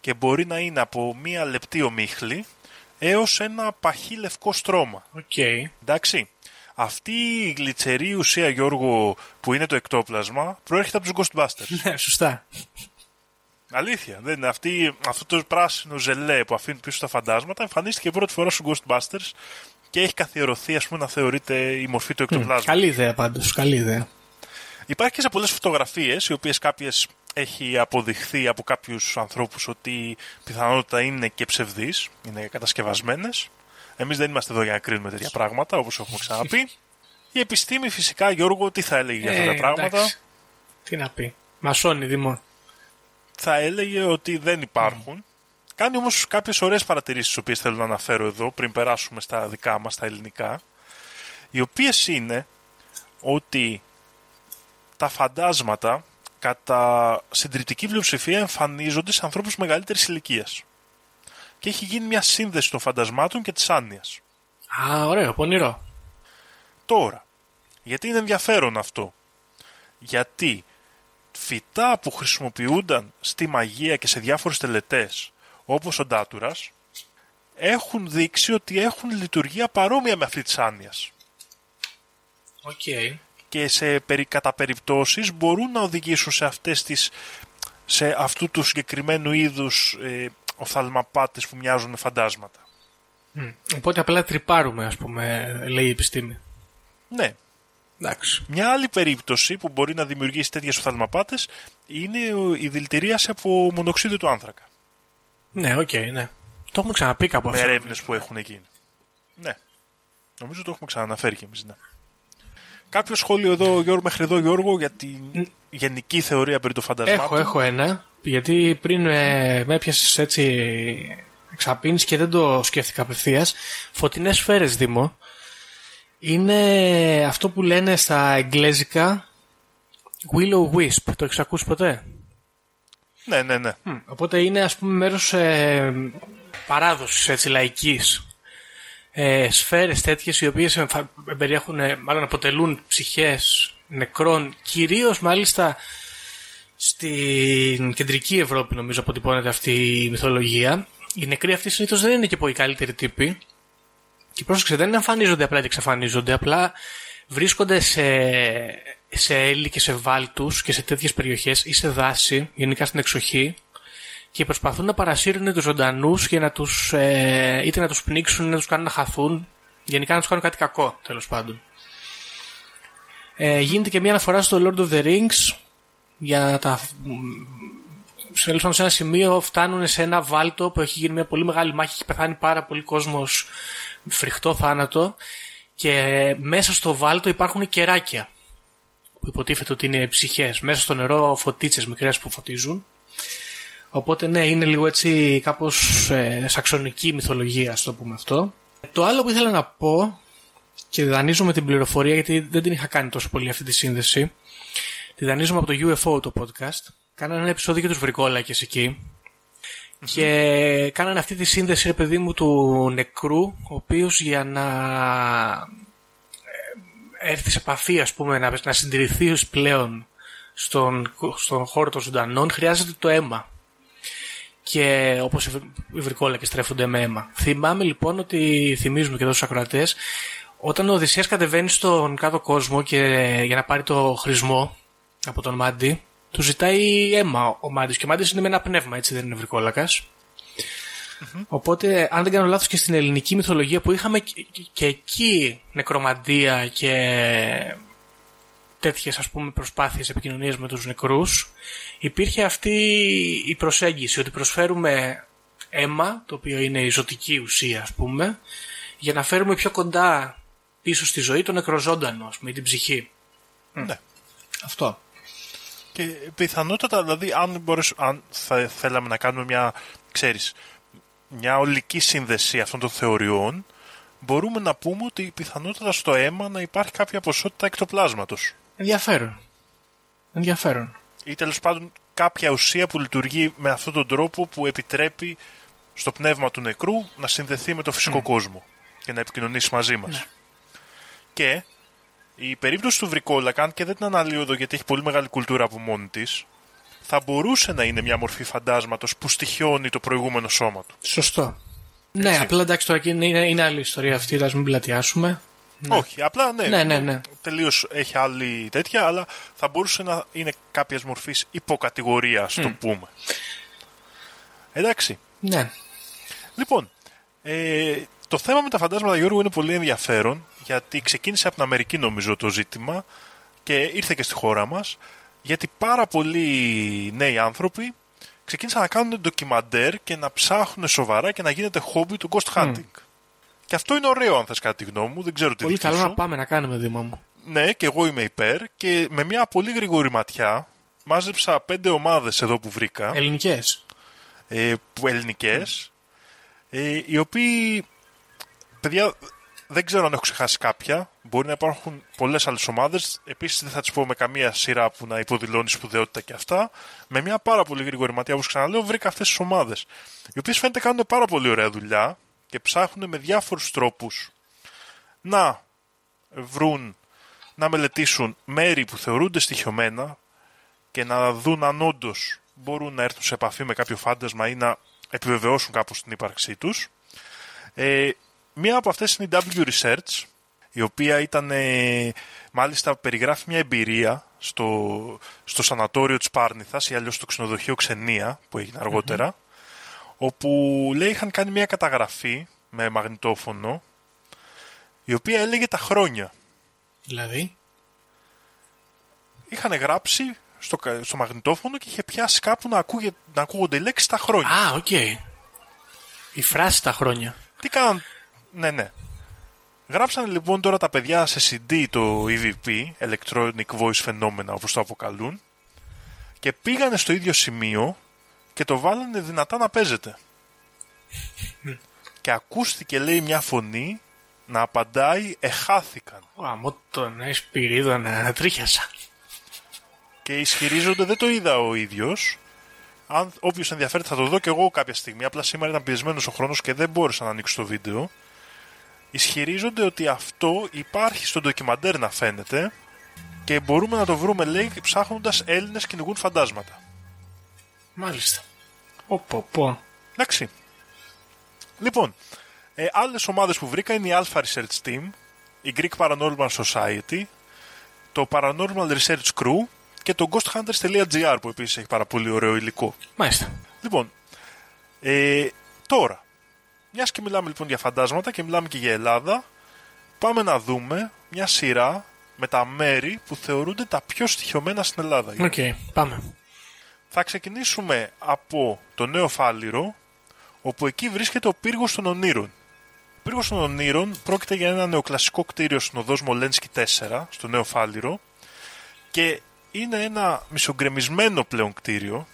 Και μπορεί να είναι από μία λεπτή ομίχλη έως ένα παχύ λευκό στρώμα. Οκ. Εντάξει. Αυτή η γλιτσερή ουσία, Γιώργο, που είναι το εκτόπλασμα, προέρχεται από τους Ghostbusters. Ναι, σωστά. Αλήθεια. Δεν είναι. Αυτή, αυτό το πράσινο ζελέ που αφήνει πίσω τα φαντάσματα εμφανίστηκε πρώτη φορά στους Ghostbusters και έχει καθιερωθεί ας πούμε, να θεωρείται η μορφή του εκτοπλάσματος. Καλή ιδέα πάντως, καλή ιδέα. Υπάρχει και σε πολλές φωτογραφίες, οι οποίες κάποιες έχει αποδειχθεί από κάποιους ανθρώπους ότι πιθανότητα είναι και ψευδείς, είναι κατασκευασμένες. Εμείς δεν είμαστε εδώ για να κρίνουμε τέτοια πράγματα, όπως έχουμε ξαναπεί. Η επιστήμη, φυσικά, Γιώργο, τι θα έλεγε για αυτά τα Ε, πράγματα; εντάξει. Τι να πει. Μασόνι, Δημό. Θα έλεγε ότι δεν υπάρχουν. Κάνει όμως κάποιες ωραίες παρατηρήσεις, τις οποίες θέλω να αναφέρω εδώ, πριν περάσουμε στα δικά μας, τα ελληνικά. Οι οποίες είναι ότι τα φαντάσματα κατά συντριπτική πλειοψηφία εμφανίζονται σε ανθρώπους μεγαλύτερης ηλικίας. Και έχει γίνει μια σύνδεση των φαντασμάτων και της άνοιας. Α, ωραίο, πονηρό. Τώρα, γιατί είναι ενδιαφέρον αυτό; Γιατί φυτά που χρησιμοποιούνταν στη μαγεία και σε διάφορες τελετές, όπως η Ντατούρα, έχουν δείξει ότι έχουν λειτουργία παρόμοια με αυτή της άνοιας. Οκ. Και σε περι, κατά περιπτώσεις μπορούν να οδηγήσουν σε αυτές τις σε αυτού του συγκεκριμένου είδους ε, οφθαλμαπάτες που μοιάζουν με φαντάσματα. Μμ. Οπότε απλά τριπάρουμε, ας πούμε, λέει η επιστήμη. Ναι, Εντάξει. Μια άλλη περίπτωση που μπορεί να δημιουργήσει τέτοιες οφθαλμαπάτες είναι ο- η δηλητηρίαση από μονοξίδιο του άνθρακα. Ναι, οκ, ναι. Το έχουμε ξαναπεί κάπου Με αυτό. έρευνες που έχουν γίνει. Ναι. Νομίζω το έχουμε ξαναναφέρει κι εμείς. Ναι. Κάποιο σχόλιο εδώ, Γιώργο, μέχρι εδώ, Γιώργο, για τη γενική θεωρία περί των φαντασμάτων; Έχω, έχω ένα. Γιατί πριν ε, με έπιασες έτσι εξαπίνεις και δεν το σκέφτηκα απευθείας. Φωτεινές σφαίρες, Δήμο. Είναι αυτό που λένε στα εγγλέζικα Willow Wisp. Το έχεις ακούσει ποτέ; Ναι, ναι, ναι. Μμ, Οπότε είναι ας πούμε μέρος ε, παράδοσης έτσι λαϊκής. Ε, σφαίρες τέτοιες οι οποίες εμφα- περιέχουν, ε, μάλλον αποτελούν ψυχές νεκρών, κυρίως μάλιστα στην κεντρική Ευρώπη νομίζω αποτυπώνεται αυτή η μυθολογία. Οι νεκροί αυτοί συνήθως δεν είναι και πολύ καλύτεροι τύποι. Και πρόσεξε, δεν εμφανίζονται απλά και εξαφανίζονται, απλά βρίσκονται σε, σε έλλη και σε βάλτους και σε τέτοιες περιοχές ή σε δάση, γενικά στην εξοχή, και προσπαθούν να παρασύρουν τους ζωντανούς και να τους, ε, είτε να τους πνίξουν, είτε να τους κάνουν να χαθούν, γενικά να τους κάνουν κάτι κακό, τέλος πάντων. Ε, γίνεται και μια αναφορά στο Lord of the Rings για τα σε, τέλος πάντων, σε ένα σημείο φτάνουν σε ένα βάλτο που έχει γίνει μια πολύ μεγάλη μάχη και πεθάνει πάρα πολύ κόσμος με φρικτό θάνατο και μέσα στο βάλτο υπάρχουν κεράκια που υποτίθεται ότι είναι ψυχές. Μέσα στο νερό φωτίτσες μικρές που φωτίζουν. Οπότε ναι, είναι λίγο έτσι κάπως ε, σαξονική μυθολογία, ας το πούμε αυτό. Το άλλο που ήθελα να πω και δανείζομαι την πληροφορία γιατί δεν την είχα κάνει τόσο πολύ αυτή τη σύνδεση. Τη δανείζομαι από το UFO το podcast. Κάνανε ένα επεισόδιο για τους βρικόλακες εκεί. Και κάνανε αυτή τη σύνδεση, ρε παιδί μου, του νεκρού, ο οποίος για να ε, έρθει σε επαφή, ας πούμε, να, να συντηρηθεί πλέον στον, στον χώρο των ζωντανών, χρειάζεται το αίμα. Και όπως οι βρ- οι βρικόλακες τρέφονται με αίμα. Θυμάμαι λοιπόν ότι, θυμίζουμε και εδώ στους ακροατές, όταν ο Οδυσσέας κατεβαίνει στον κάτω κόσμο και για να πάρει το χρησμό από τον Μάντι, του ζητάει αίμα ο Μάντις και ο Μάντις είναι με ένα πνεύμα, έτσι δεν είναι βρικόλακας. Οπότε, αν δεν κάνω λάθος και στην ελληνική μυθολογία που είχαμε και, και- και εκεί νεκρομαντία και τέτοιες ας πούμε προσπάθειες επικοινωνίας με τους νεκρούς υπήρχε αυτή η προσέγγιση ότι προσφέρουμε αίμα το οποίο είναι η ζωτική ουσία ας πούμε για να φέρουμε πιο κοντά πίσω στη ζωή τον νεκροζώντανο ας πούμε ή την ψυχή Ναι. αυτό Και πιθανότατα, δηλαδή, αν, μπορέσ, αν θα θέλαμε να κάνουμε μια, ξέρεις, μια ολική σύνδεση αυτών των θεωριών, μπορούμε να πούμε ότι πιθανότατα στο αίμα να υπάρχει κάποια ποσότητα εκτοπλάσματος. ενδιαφέρον ενδιαφέρον Ή τέλος πάντων κάποια ουσία που λειτουργεί με αυτόν τον τρόπο που επιτρέπει στο πνεύμα του νεκρού να συνδεθεί με το φυσικό κόσμο και να επικοινωνήσει μαζί μας. Και η περίπτωση του Βρικόλακα, αν και δεν την αναλύω εδώ γιατί έχει πολύ μεγάλη κουλτούρα από μόνη της, θα μπορούσε να είναι μια μορφή φαντάσματος που στοιχιώνει το προηγούμενο σώμα του. σωστό ναι απλά εντάξει τώρα και είναι, είναι, είναι άλλη ιστορία αυτή ας μην πλατιάσουμε Όχι, απλά ναι, Ναι, ναι, ναι. τελείως έχει άλλη τέτοια, αλλά θα μπορούσε να είναι κάποιας μορφής υποκατηγορία, ας το πούμε. Εντάξει. ναι Λοιπόν, ε, το θέμα με τα φαντάσματα Γιώργο είναι πολύ ενδιαφέρον γιατί ξεκίνησε από την Αμερική νομίζω το ζήτημα και ήρθε και στη χώρα μας γιατί πάρα πολλοί νέοι άνθρωποι ξεκίνησαν να κάνουν ντοκιμαντέρ και να ψάχνουν σοβαρά και να γίνεται χόμπι του ghost hunting. Και αυτό είναι ωραίο, αν θες κάτι τη γνώμη μου. Δεν ξέρω τι Πολύ δική καλό σου. να πάμε να κάνουμε, Δήμα μου. Ναι, και εγώ είμαι υπέρ. Και με μια πολύ γρήγορη ματιά μάζεψα πέντε ομάδες εδώ που βρήκα. Ελληνικές. ε, που ελληνικές, ε, οι οποίοι, παιδιά, δεν ξέρω αν έχω ξεχάσει κάποια. Μπορεί να υπάρχουν πολλές άλλες ομάδες. Επίσης δεν θα τις πω με καμία σειρά που να υποδηλώνει σπουδαιότητα και αυτά. Με μια πάρα πολύ γρήγορη ματιά, όπως ξαναλέω, βρήκα αυτές τις ομάδες. Οι οποίες φαίνεται κάνουν πάρα πολύ ωραία δουλειά και ψάχνουν με διάφορους τρόπους να βρουν, να μελετήσουν μέρη που θεωρούνται στοιχειωμένα και να δουν αν όντως μπορούν να έρθουν σε επαφή με κάποιο φάντασμα ή να επιβεβαιώσουν κάπως την ύπαρξή τους. Ε, μία από αυτές είναι η W Research, η οποία ήταν, ε, μάλιστα περιγράφει μια εμπειρία στο, στο σανατόριο της Πάρνηθας ή αλλιώς στο ξενοδοχείο Ξενία που έγινε αργότερα, όπου λέει είχαν κάνει μια καταγραφή με μαγνητόφωνο η οποία έλεγε τα χρόνια. Δηλαδή; Είχαν γράψει στο, κα- στο μαγνητόφωνο και είχε πιάσει κάπου να, ακούγε, να ακούγονται οι λέξεις τα χρόνια. Α, οκ. Η φράση τα χρόνια. Τι κάναν. Ναι, ναι. Γράψανε λοιπόν τώρα τα παιδιά σε CD το EVP, Electronic Voice Phenomena όπως το αποκαλούν, και πήγανε στο ίδιο σημείο και το βάλανε δυνατά να παίζεται. και ακούστηκε λέει μια φωνή να απαντάει «Εχάθηκαν». Αμώ τον εσπυρίδο να τρίχιασα. και ισχυρίζονται, δεν το είδα ο ίδιος. Αν όποιος ενδιαφέρεται θα το δω και εγώ κάποια στιγμή. Απλά σήμερα ήταν πιεσμένος ο χρόνος και δεν μπόρεσα να ανοίξω το βίντεο. Ισχυρίζονται ότι αυτό υπάρχει στο ντοκιμαντέρ να φαίνεται και μπορούμε να το βρούμε, λέει, ψάχνοντας Έλληνες κυνηγούν φαντάσματα. Μάλιστα. Οπό, πω. Εντάξει. Λοιπόν, ε, άλλες ομάδες που βρήκα είναι η Alpha Research Team, η Greek Paranormal Society, το Paranormal Research Crew και το ghosthunters.gr που επίσης έχει πάρα πολύ ωραίο υλικό. Μάλιστα. Λοιπόν, ε, τώρα, μιας και μιλάμε λοιπόν για φαντάσματα και μιλάμε και για Ελλάδα, πάμε να δούμε μια σειρά με τα μέρη που θεωρούνται τα πιο στοιχειωμένα στην Ελλάδα. Οκ, πάμε. Θα ξεκινήσουμε από το Νέο Φάληρο, όπου εκεί βρίσκεται ο πύργος των Ονείρων. Ο πύργος των Ονείρων πρόκειται για ένα νεοκλασικό κτίριο στην οδός Μολένσκι 4, στο Νέο Φάληρο, και είναι ένα μισογκρεμισμένο πλέον κτίριο,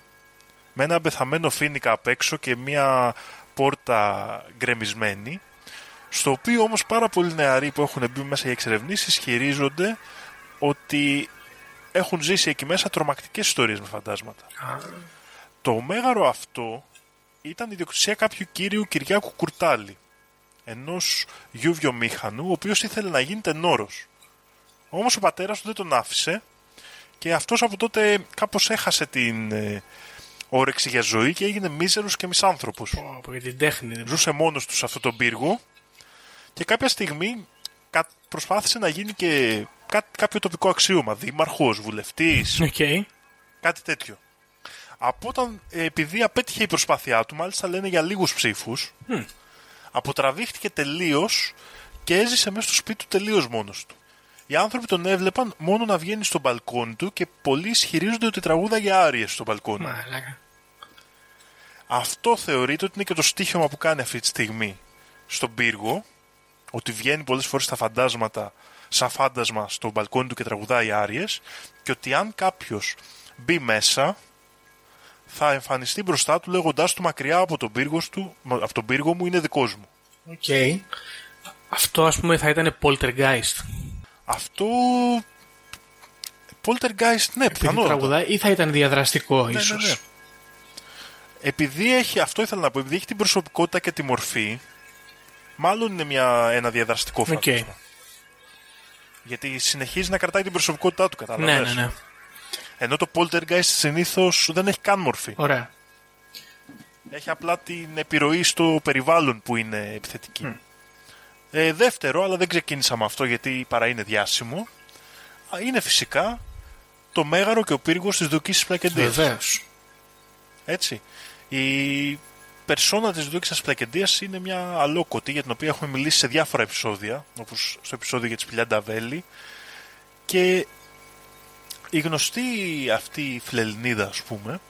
με ένα πεθαμένο φοίνικα απ' έξω και μια πόρτα γκρεμισμένη, στο οποίο όμως πάρα πολλοί νεαροί που έχουν μπει μέσα για εξερευνήσεις ισχυρίζονται ότι έχουν ζήσει εκεί μέσα τρομακτικές ιστορίες με φαντάσματα. Το μέγαρο αυτό ήταν η ιδιοκτησία κάποιου κύριου Κυριάκου Κουρτάλη, ενός γιου βιομήχανου, ο οποίος ήθελε να γίνει τενόρος. Όμως ο πατέρας του δεν τον άφησε και αυτός από τότε κάπως έχασε την ε, όρεξη για ζωή και έγινε μίζερος και μισάνθρωπος. Πω, πω, για την τέχνη. δεν- Ζούσε μόνος του σε αυτόν τον πύργο και κάποια στιγμή κα- προσπάθησε να γίνει και κά- κάποιο τοπικό αξίωμα, δήμαρχος, βουλευτής, Οκ. κάτι τέτοιο. Από όταν, ε, επειδή απέτυχε η προσπάθειά του, μάλιστα λένε για λίγους ψήφους, αποτραβήχτηκε τελείως και έζησε μέσα στο σπίτι του τελείως μόνος του. Οι άνθρωποι τον έβλεπαν μόνο να βγαίνει στο μπαλκόνι του και πολλοί ισχυρίζονται ότι τραγούδαγε άριες στο μπαλκόνι. Μαλάκα. Αυτό θεωρείται ότι είναι και το στοίχειωμα που κάνει αυτή τη στιγμή στον πύργο, ότι βγαίνει πολλές φορές τα φαντάσματα σαν φάντασμα στο μπαλκόνι του και τραγουδάει άριες και ότι αν κάποιος μπει μέσα θα εμφανιστεί μπροστά του λέγοντάς του μακριά από τον πύργο, του, από τον πύργο μου είναι δικός μου. Οκ. Αυτό ας πούμε θα ήταν poltergeist. Αυτό... Poltergeist, ναι, Επειδή πιθανότατα. τραγουδάει ή θα ήταν διαδραστικό Ναι, ίσως. ναι, ναι. Επειδή έχει, αυτό ήθελα να πω, επειδή έχει την προσωπικότητα και τη μορφή, μάλλον είναι μια, ένα διαδραστικό Οκ. φάντασμα. Γιατί συνεχίζει να κρατάει την προσωπικότητά του, Ναι, καταλαβαίνεις. ναι, ναι. Ενώ το poltergeist συνήθως δεν έχει καν μορφή. Ωραία. Έχει απλά την επιρροή στο περιβάλλον που είναι επιθετική. Ε, δεύτερο, αλλά δεν ξεκίνησα με αυτό γιατί παρά είναι διάσημο, α, είναι φυσικά το μέγαρο και ο πύργος της Δουκής Πλακεντίας. Βεβαίως. Έτσι. Η περσόνα της Δούκης Πλακεντίας είναι μια αλόκοτη για την οποία έχουμε μιλήσει σε διάφορα επεισόδια, όπως στο επεισόδιο για τη σπηλιά Νταβέλη. Και η γνωστή αυτή φιλελληνίδα, ας πούμε,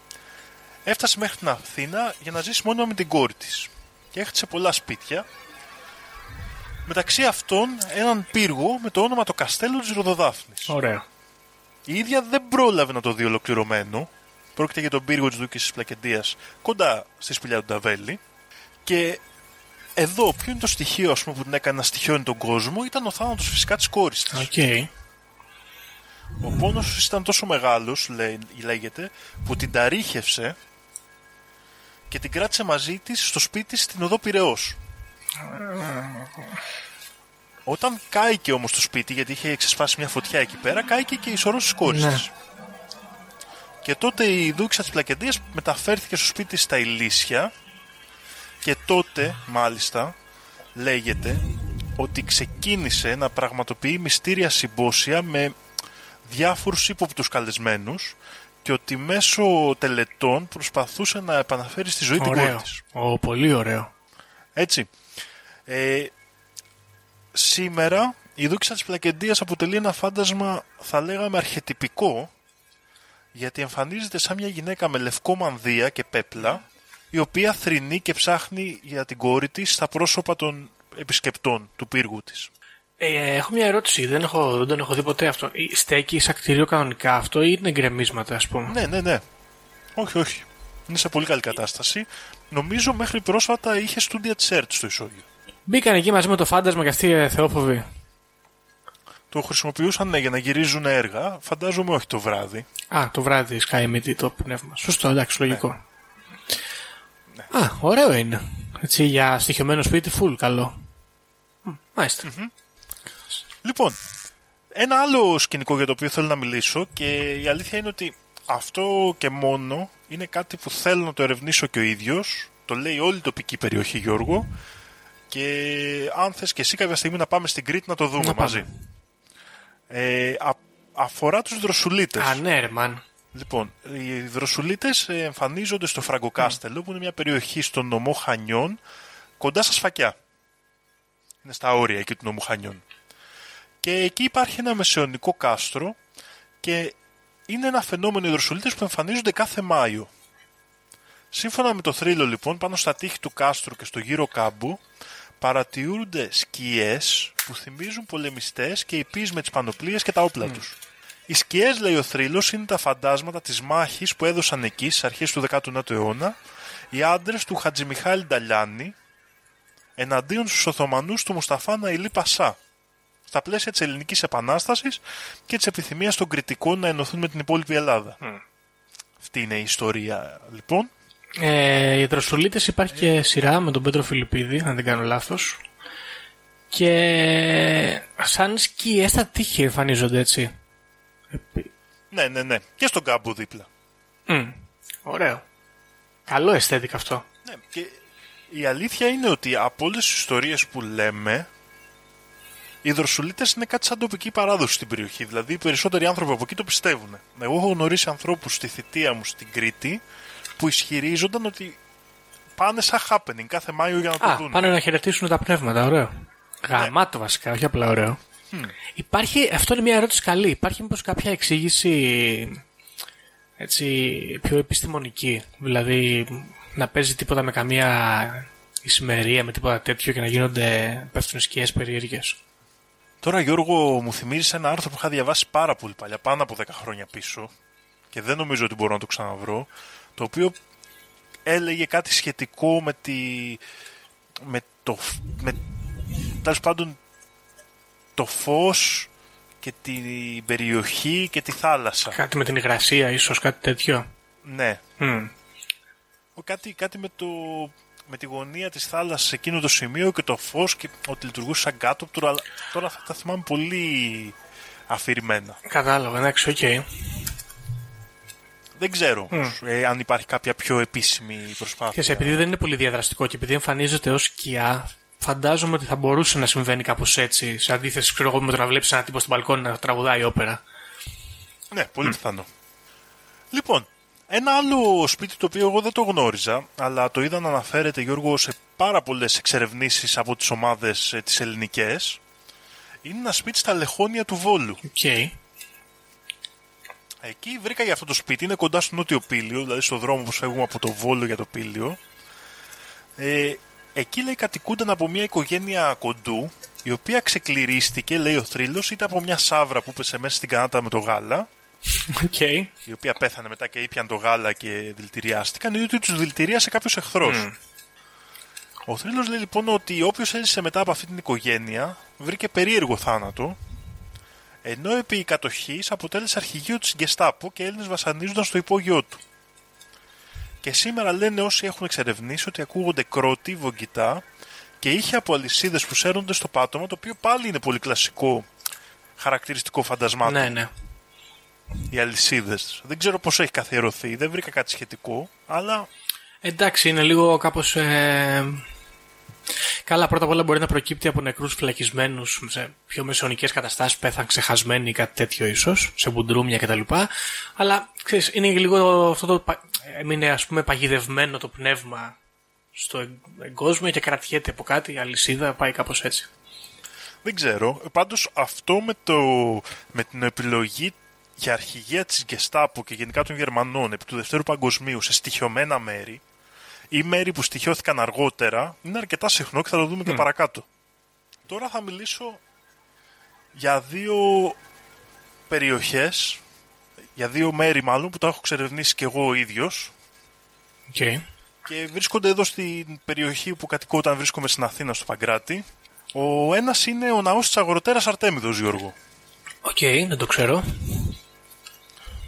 έφτασε μέχρι την Αθήνα για να ζήσει μόνο με την κόρη της. Και έχτισε πολλά σπίτια Μεταξύ αυτών έναν πύργο με το όνομα το Καστέλο της Ροδοδάφνης. Ωραία. Η ίδια δεν πρόλαβε να το δει ολοκληρωμένο. Πρόκειται για τον πύργο της Δούκισσης Πλακεντίας κοντά στη σπηλιά του Νταβέλη. Και εδώ ποιο είναι το στοιχείο ας πούμε, που την έκανε να στοιχειώνει τον κόσμο ήταν ο θάνατος φυσικά της κόρης της. Οκ. Ο πόνος της ήταν τόσο μεγάλος, λέει, λέγεται, που την ταρίχευσε και την κράτησε μαζί της στο σπίτι της στην οδό Πειραιός. Όταν κάηκε όμως το σπίτι, γιατί είχε εξασφάσει μια φωτιά εκεί πέρα, κάηκε και η σωρός της κόρης Ναι. της. Και τότε η δούξα της Πλακεντίας μεταφέρθηκε στο σπίτι της στα Ηλίσια και τότε, μάλιστα, λέγεται ότι ξεκίνησε να πραγματοποιεί μυστήρια συμπόσια με διάφορους ύποπτους καλεσμένους και ότι μέσω τελετών προσπαθούσε να επαναφέρει στη ζωή την κόρη Ωραίο. της. Ω, πολύ ωραίο. Έτσι. Ε, σήμερα η δούξα της Πλακεντίας αποτελεί ένα φάντασμα θα λέγαμε αρχετυπικό γιατί εμφανίζεται σαν μια γυναίκα με λευκό μανδύα και πέπλα η οποία θρηνεί και ψάχνει για την κόρη της στα πρόσωπα των επισκεπτών του πύργου της. Ε, έχω μια ερώτηση. Δεν, έχω, δεν τον έχω δει ποτέ αυτό. Ε, Στέκει σαν κτίριο κανονικά αυτό ή είναι γκρεμίσματα, ας πούμε; Ναι, ναι, ναι. Όχι, όχι. Είναι σε πολύ καλή κατάσταση. Νομίζω μέχρι πρόσφατα είχε στούντια τσέρτ στο ισόγειο. Μπήκαν εκεί μαζί με το φάντασμα και αυτοί οι θεόφοβοι. Το χρησιμοποιούσαν ναι, για να γυρίζουν έργα. Φαντάζομαι όχι το βράδυ. Α, το βράδυ σκάει με το πνεύμα. Σωστό, εντάξει, λογικό. Α, ωραίο είναι. Έτσι, για στοιχειωμένο σπίτι, full καλό. Μ, Μάλιστα. Λοιπόν, ένα άλλο σκηνικό για το οποίο θέλω να μιλήσω και η αλήθεια είναι ότι αυτό και μόνο είναι κάτι που θέλω να το ερευνήσω και ο ίδιος. Το λέει όλη η τοπική περιοχή Γιώργο και αν θες και εσύ κάποια στιγμή να πάμε στην Κρήτη να το δούμε Να πάμε. μαζί. Ε, α- αφορά τους δροσουλίτες. Α, ναι, ρε, μαν. Λοιπόν, οι δροσουλίτες ε, εμφανίζονται στο Φραγκοκάστελο που είναι μια περιοχή στον νομό Χανιών κοντά στα Σφακιά. Είναι στα όρια εκεί του νομού Χανιών. Και εκεί υπάρχει ένα μεσαιωνικό κάστρο και είναι ένα φαινόμενο οι δροσουλίτες που εμφανίζονται κάθε Μάιο. Σύμφωνα με το θρύλο λοιπόν πάνω στα τείχη του κάστρου και στο γύρο κάμπου παρατηρούνται σκιές που θυμίζουν πολεμιστές και υπείς με τις πανοπλίες και τα όπλα τους. Οι σκιές, λέει ο θρύλος, είναι τα φαντάσματα της μάχης που έδωσαν εκεί στις αρχές του 19ου αιώνα οι άντρες του Χατζημιχάλη Νταλιάνη εναντίον στους Οθωμανούς του Μουσταφά Ναηλή Πασά στα πλαίσια της ελληνικής επανάστασης και της επιθυμίας των κριτικών να ενωθούν με την υπόλοιπη Ελλάδα. Αυτή είναι η ιστορία λοιπόν. Ε, οι δροσουλίτε υπάρχει και σειρά με τον Πέτρο Φιλιππίδη, αν δεν κάνω λάθος. Και σαν σκιέ στα τείχη εμφανίζονται έτσι. Επί- Ναι, ναι, ναι. Και στον κάμπο δίπλα. Μμ, ωραίο. Καλό αισθέτικ αυτό. Ναι, και η αλήθεια είναι ότι από όλες τις ιστορίες που λέμε, οι δροσουλίτε είναι κάτι σαν τοπική παράδοση στην περιοχή. Δηλαδή, οι περισσότεροι άνθρωποι από εκεί το πιστεύουν. Εγώ έχω γνωρίσει ανθρώπους στη θητεία μου στην Κρήτη που ισχυρίζονταν ότι πάνε σαν happening κάθε Μάιο για να το Α, δουν. πάνε να χαιρετήσουν τα πνεύματα, ωραίο. Γαμάτο βασικά, όχι απλά ωραίο. Υπάρχει, αυτό είναι μια ερώτηση καλή. Υπάρχει μήπως κάποια εξήγηση έτσι, πιο επιστημονική; Δηλαδή να παίζει τίποτα με καμία ησημερία, με τίποτα τέτοιο και να γίνονται πέφτουν σκιές περίεργες. Τώρα, Γιώργο, μου θυμίζεις ένα άρθρο που είχα διαβάσει πάρα πολύ παλιά, πάνω από 10 χρόνια πίσω, και δεν νομίζω ότι μπορώ να το ξαναβρω, το οποίο έλεγε κάτι σχετικό με τη. με το. με, τέλος πάντων, το φως και την περιοχή και τη θάλασσα. Κάτι με την υγρασία ίσως, κάτι τέτοιο. Ναι. Μμ. Ο- Κάτι, κάτι με, το, με τη γωνία της θάλασσας σε εκείνο το σημείο και το φως και ότι λειτουργούσε σαν κάτω αλλά τώρα θα τα θυμάμαι πολύ αφηρημένα. Κατάλαβα, εντάξει, οκ. Δεν ξέρω όμως, ε, αν υπάρχει κάποια πιο επίσημη προσπάθεια. Και επειδή δεν είναι πολύ διαδραστικό και επειδή εμφανίζεται ως σκιά, φαντάζομαι ότι θα μπορούσε να συμβαίνει κάπως έτσι, σε αντίθεση ξέρω εγώ, με το να βλέπεις ένα τύπο στο μπαλκόνι να τραγουδάει όπερα. Ναι, πολύ πιθανό. Λοιπόν, ένα άλλο σπίτι το οποίο εγώ δεν το γνώριζα, αλλά το είδα να αναφέρεται Γιώργο σε πάρα πολλές εξερευνήσεις από τις ομάδες ε, τις ελληνικές, είναι ένα σπίτι στα Λεχόνια του Βόλου. Οκ. Εκεί βρήκα για αυτό το σπίτι, είναι κοντά στο νότιο Πήλιο, δηλαδή στο δρόμο που φεύγουμε από το Βόλο για το Πήλιο. Ε, εκεί λέει κατοικούνταν από μια οικογένεια Κοντού, η οποία ξεκληρίστηκε, λέει ο θρύλος, είτε από μια σαύρα που πέσε μέσα στην κανάτα με το γάλα, Οκ. η οποία πέθανε μετά και ήπιαν το γάλα και δηλητηριάστηκαν, ή ότι τους δηλητηρίασε κάποιος εχθρός. Ο θρύλος λέει λοιπόν ότι όποιος έζησε μετά από αυτή την οικογένεια βρήκε περίεργο θάνατο, ενώ επί κατοχής αποτέλεσε αρχηγείο της Γκεστάπο και Έλληνες βασανίζονταν στο υπόγειό του. Και σήμερα λένε όσοι έχουν εξερευνήσει ότι ακούγονται κρότη, βογγητά και είχε από αλυσίδες που σέρνονται στο πάτωμα, το οποίο πάλι είναι πολύ κλασικό χαρακτηριστικό φαντασμάτων. Ναι, ναι. Οι αλυσίδες. Δεν ξέρω πώς έχει καθιερωθεί, δεν βρήκα κάτι σχετικό, αλλά Εντάξει, είναι λίγο κάπως... Ε... Καλά, πρώτα απ' όλα μπορεί να προκύπτει από νεκρούς φυλακισμένους σε πιο μεσαιωνικές καταστάσεις, πέθαν ξεχασμένοι ή κάτι τέτοιο ίσως, σε μπουντρούμια κτλ. Αλλά, ξέρεις, είναι λίγο αυτό το... πα- Έμεινε, ας πούμε, παγιδευμένο το πνεύμα στο εγ- εγκόσμιο και κρατιέται από κάτι, η αλυσίδα πάει κάπως έτσι. Δεν ξέρω. Πάντως αυτό με, το, με την επιλογή για αρχηγία της Γκεστάπο και γενικά των Γερμανών επί του Δευτέρου Παγκοσμίου σε στοιχειωμένα μέρη ή μέρη που στοιχειώθηκαν αργότερα είναι αρκετά συχνό και θα το δούμε και παρακάτω. Τώρα θα μιλήσω για δύο περιοχές, για δύο μέρη μάλλον που τα έχω εξερευνήσει και εγώ ο ίδιος Οκ. και βρίσκονται εδώ στην περιοχή που κατοικώ όταν βρίσκομαι στην Αθήνα στο Παγκράτι. Ο ένας είναι ο ναός της Αγροτέρας Αρτέμιδος, Γιώργο. Οκ, δεν το ξέρω.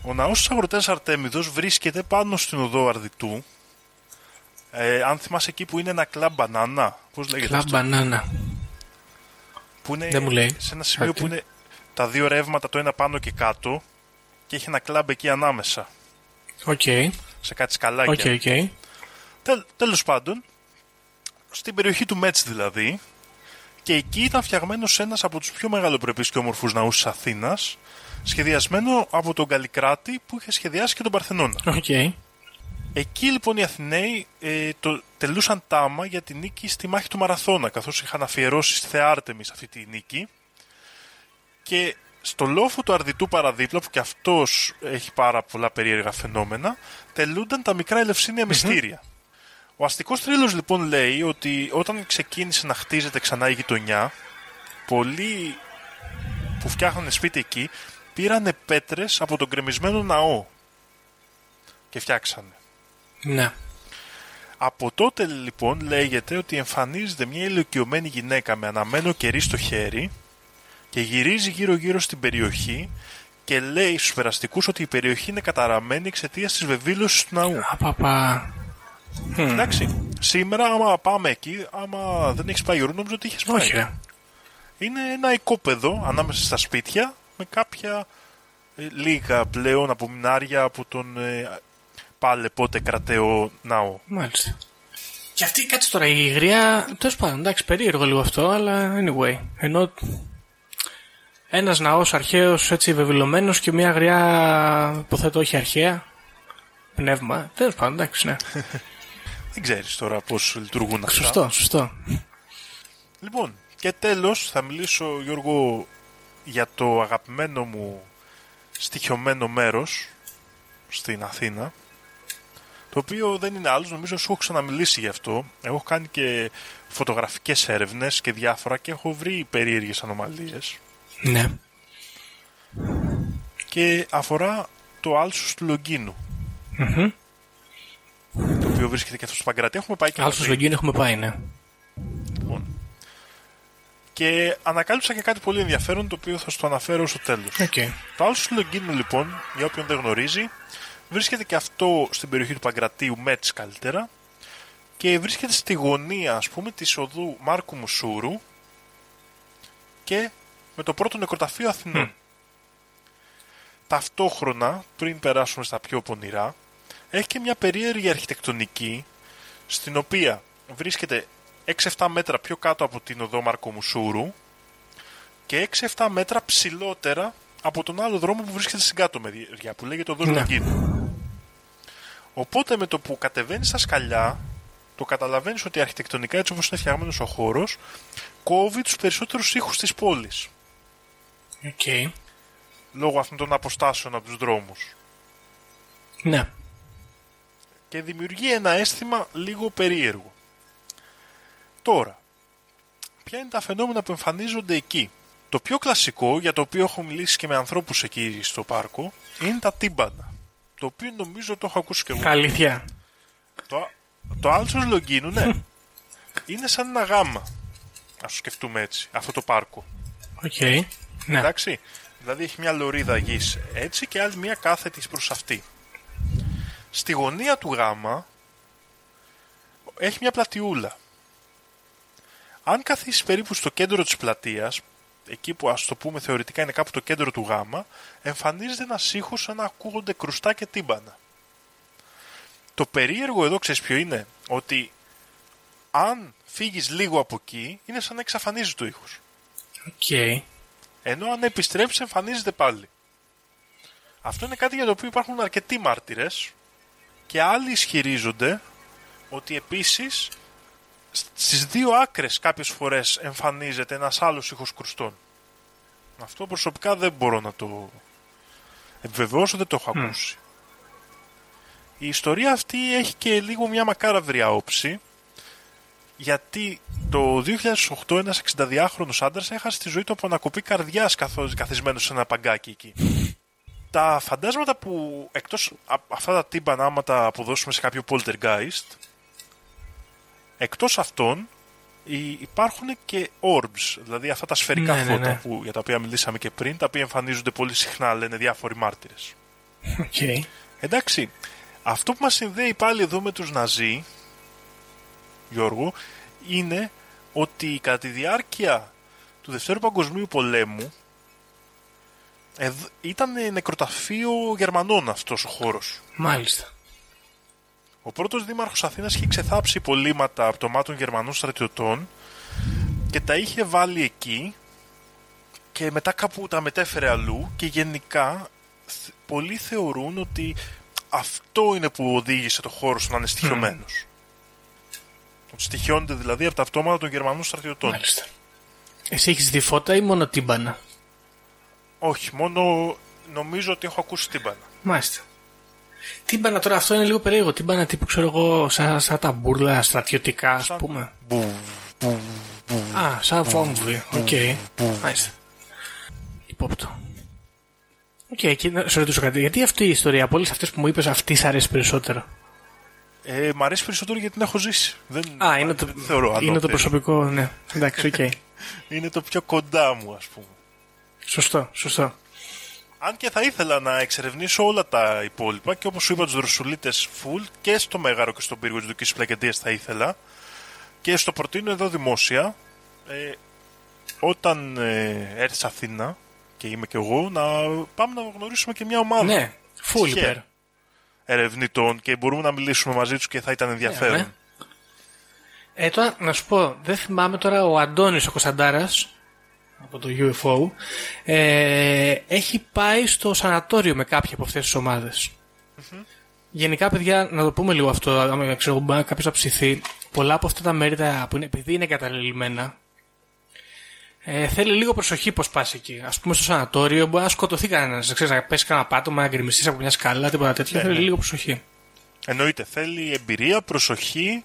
Ο ναός της Αγροτέρας Αρτέμιδος βρίσκεται πάνω στην οδό Αρδηττού. Ε, αν θυμάσαι εκεί που είναι ένα κλαμπ μπανάνα, πώς λέγεται Κλαμπ αυτό, μπανάνα. που είναι δεν μου λέει. σε ένα σημείο Κάτι. που είναι τα δύο ρεύματα το ένα πάνω και κάτω και έχει ένα κλαμπ εκεί ανάμεσα, Οκ, σε κάτι σκαλάκια. OK, OK. Τέλ, τέλος πάντων, στην περιοχή του Μέτς δηλαδή, και εκεί ήταν φτιαγμένος ένας από τους πιο μεγαλοπρεπείς και όμορφους ναούς της Αθήνας, σχεδιασμένο από τον Καλλικράτη που είχε σχεδιάσει και τον Παρθενώνα. Οκ. Εκεί λοιπόν οι Αθηναίοι ε, το, τελούσαν τάμα για τη νίκη στη μάχη του Μαραθώνα, καθώς είχαν αφιερώσει στη Θεά Άρτεμις αυτή τη νίκη. Και στο λόφο του Αρδιτού παραδίπλα, που και αυτός έχει πάρα πολλά περίεργα φαινόμενα, τελούνταν τα μικρά ελευσίνια μυστήρια. Ο αστικός θρύλος λοιπόν λέει ότι όταν ξεκίνησε να χτίζεται ξανά η γειτονιά, πολλοί που φτιάχνανε σπίτι εκεί πήρανε πέτρες από τον κρεμισμένο ναό και φτιάξανε. Ναι. Από τότε λοιπόν λέγεται ότι εμφανίζεται μια ηλικιωμένη γυναίκα με αναμένο κερί στο χέρι και γυρίζει γύρω γύρω στην περιοχή και λέει στους περαστικούς ότι η περιοχή είναι καταραμένη εξαιτίας της βεβήλωσης του ναού. Απαπα. Εντάξει, σήμερα άμα πάμε εκεί, άμα δεν έχεις πάει νόμιζα ότι είχες πάει. Όχι, ρε. Είναι ένα οικόπεδο ανάμεσα στα σπίτια με κάποια ε, λίγα πλέον απομεινάρια από τον ε, πάλε πότε κρατέο ναό. Μάλιστα. Και αυτή, κάτσε τώρα, η γριά. Τέλος πάντων, εντάξει, περίεργο λίγο αυτό, αλλά anyway. Ενώ ένας ναός αρχαίος έτσι βεβαιωμένο και μια γριά υποθέτω όχι αρχαία. Πνεύμα. Τέλος πάντων, εντάξει, ναι. [LAUGHS] Δεν ξέρεις τώρα πώς λειτουργούν αυτά. σωστό, σωστό. Λοιπόν, και τέλος θα μιλήσω Γιώργο για το αγαπημένο μου στοιχειωμένο μέρος στην Αθήνα το οποίο δεν είναι άλλος, νομίζω σου έχω ξαναμιλήσει γι' αυτό. Έχω κάνει και φωτογραφικές έρευνες και διάφορα και έχω βρει περίεργες ανομαλίες Ναι. και αφορά το άλσος του Λογγίνου Μμμ. το οποίο βρίσκεται και αυτό στο Παγκράτι. Έχουμε πάει και Άλλο μαζί. στο Λογγίνο έχουμε πάει, ναι. Λοιπόν. Και ανακάλυψα και κάτι πολύ ενδιαφέρον το οποίο θα σου το αναφέρω στο τέλος. Οκ. Το άλσος του Λογγίνου λοιπόν, για όποιον δεν γνωρίζει, βρίσκεται και αυτό στην περιοχή του Παγκρατίου Μέτς καλύτερα και βρίσκεται στη γωνία ας πούμε της οδού Μάρκου Μουσούρου και με το πρώτο νεκροταφείο Αθηνών. Ταυτόχρονα, πριν περάσουμε στα πιο πονηρά, έχει και μια περίεργη αρχιτεκτονική στην οποία βρίσκεται 6-7 μέτρα πιο κάτω από την οδό Μάρκου Μουσούρου και 6-7 μέτρα ψηλότερα από τον άλλο δρόμο που βρίσκεται στην κάτω μεριά που λέγεται οδός Ναι. Λογκίνου. Οπότε με το που κατεβαίνεις στα σκαλιά, το καταλαβαίνεις ότι αρχιτεκτονικά έτσι όπως είναι φτιαγμένος ο χώρος, κόβει τους περισσότερους ήχους της πόλης. Οκ. Λόγω αυτών των αποστάσεων από τους δρόμους. Ναι. Και δημιουργεί ένα αίσθημα λίγο περίεργο. Τώρα, ποια είναι τα φαινόμενα που εμφανίζονται εκεί; Το πιο κλασικό, για το οποίο έχω μιλήσει και με ανθρώπους εκεί στο πάρκο, είναι τα τύμπανα. Το οποίο νομίζω το έχω ακούσει και εγώ. Αλήθεια. Το, το άλσος Λογγίνου, ναι. [LAUGHS] είναι σαν ένα γάμμα. Ας το σκεφτούμε έτσι, αυτό το πάρκο. Οκ. Ναι. Εντάξει. Δηλαδή έχει μια λωρίδα γης έτσι και άλλη μια κάθετη προς αυτή. Στη γωνία του γάμμα έχει μια πλατιούλα. Αν καθίσεις περίπου στο κέντρο της πλατείας, εκεί που ας το πούμε θεωρητικά είναι κάπου το κέντρο του γάμμα, εμφανίζεται ένας ήχος σαν να ακούγονται κρουστά και τύμπανα. Το περίεργο εδώ ξέρεις ποιο είναι, ότι αν φύγεις λίγο από εκεί, είναι σαν να εξαφανίζει το ήχος. Οκ. Ενώ αν επιστρέψεις εμφανίζεται πάλι. Αυτό είναι κάτι για το οποίο υπάρχουν αρκετοί μάρτυρες και άλλοι ισχυρίζονται ότι επίσης στις δύο άκρες κάποιες φορές εμφανίζεται ένας άλλος ήχος κρουστών. Αυτό προσωπικά δεν μπορώ να το επιβεβαιώσω, δεν το έχω ακούσει. Η ιστορία αυτή έχει και λίγο μια μακάραβρια όψη γιατί το 2008 ένας 62χρονος άντρας έχασε τη ζωή του από ανακοπή καρδιάς καθώς καθισμένος σε ένα παγκάκι εκεί. Τα φαντάσματα που εκτός από αυτά τα τύμπανα άμα τα αποδώσουμε σε κάποιο poltergeist εκτός αυτών υ- υπάρχουν και orbs, δηλαδή αυτά τα σφαιρικά Ναι, ναι, φώτα ναι. Που, για τα οποία μιλήσαμε και πριν, τα οποία εμφανίζονται πολύ συχνά, λένε διάφοροι μάρτυρες. Οκ. Εντάξει, αυτό που μας συνδέει πάλι εδώ με τους Ναζί, Γιώργο, είναι ότι κατά τη διάρκεια του Δευτέρου Παγκοσμίου Πολέμου εδ- ήταν νεκροταφείο Γερμανών αυτός ο χώρος. Μάλιστα. Ο πρώτος δήμαρχος Αθήνας είχε ξεθάψει υπολείμματα από το μάτων Γερμανών στρατιωτών και τα είχε βάλει εκεί και μετά κάπου τα μετέφερε αλλού και γενικά θ- πολλοί θεωρούν ότι αυτό είναι που οδήγησε το χώρο να είναι στοιχειωμένος. Ότι στοιχειώνεται δηλαδή από τα αυτόματα των Γερμανών στρατιωτών. Μάλιστα. Εσύ έχεις δει φώτα ή μόνο τύμπανα; Όχι, μόνο νομίζω ότι έχω ακούσει τύμπανα. Μάλιστα. Τύμπανα τώρα αυτό είναι λίγο περίεργο. Τύμπανα τύπου ξέρω εγώ σαν, σαν ταμπούρλα στρατιωτικά ας Σαν- πούμε. Μπου, μπου, μπου. Α, σαν βόμβι. Οκ. Μάλιστα. Υπόπτω. Οκ, και να σε ρωτήσω κάτι. Γιατί αυτή η ιστορία από όλες αυτές που μου είπες, αυτή σ' αρέσει περισσότερο; Ε, μ' αρέσει περισσότερο γιατί την έχω ζήσει. Δεν, Α, είναι το, δεν θεωρώ είναι το ανώτερη. προσωπικό, ναι. Εντάξει, οκ. [LAUGHS] Είναι το πιο κοντά μου, ας πούμε. σωστό, σωστό. Αν και θα ήθελα να εξερευνήσω όλα τα υπόλοιπα και όπως σου είπα τους δροσουλίτες full και στο Μέγαρο και στον πύργο της Δουκής Πλακεντίας θα ήθελα και στο προτείνω εδώ δημόσια ε, όταν ε, έρθεις Αθήνα και είμαι και εγώ να πάμε να γνωρίσουμε και μια ομάδα Ναι, full Τυχαία. υπέρ. ερευνητών και μπορούμε να μιλήσουμε μαζί τους και θα ήταν ενδιαφέρον. ναι. Ε, τώρα να σου πω, δεν θυμάμαι τώρα ο Αντώνης ο Κωνσταντάρας από το UFO ε, έχει πάει στο σανατόριο με κάποια από αυτές τις ομαδες Γενικά, παιδιά, να το πούμε λίγο αυτό, άμα ξέρω μπορεί κάποιος να ψηθεί, πολλά από αυτά τα μέρη τα που είναι, επειδή είναι εγκαταλελειμμένα, ε, θέλει λίγο προσοχή πώς πας εκεί. Α πούμε, στο σανατόριο μπορεί να σκοτωθεί κανένας, να πέσεις κανένα πάτωμα, να γκρεμιστείς από μια σκάλα, τίποτα τέτοιο. Ναι, θέλει ναι. λίγο προσοχή. Εννοείται, θέλει εμπειρία, προσοχή.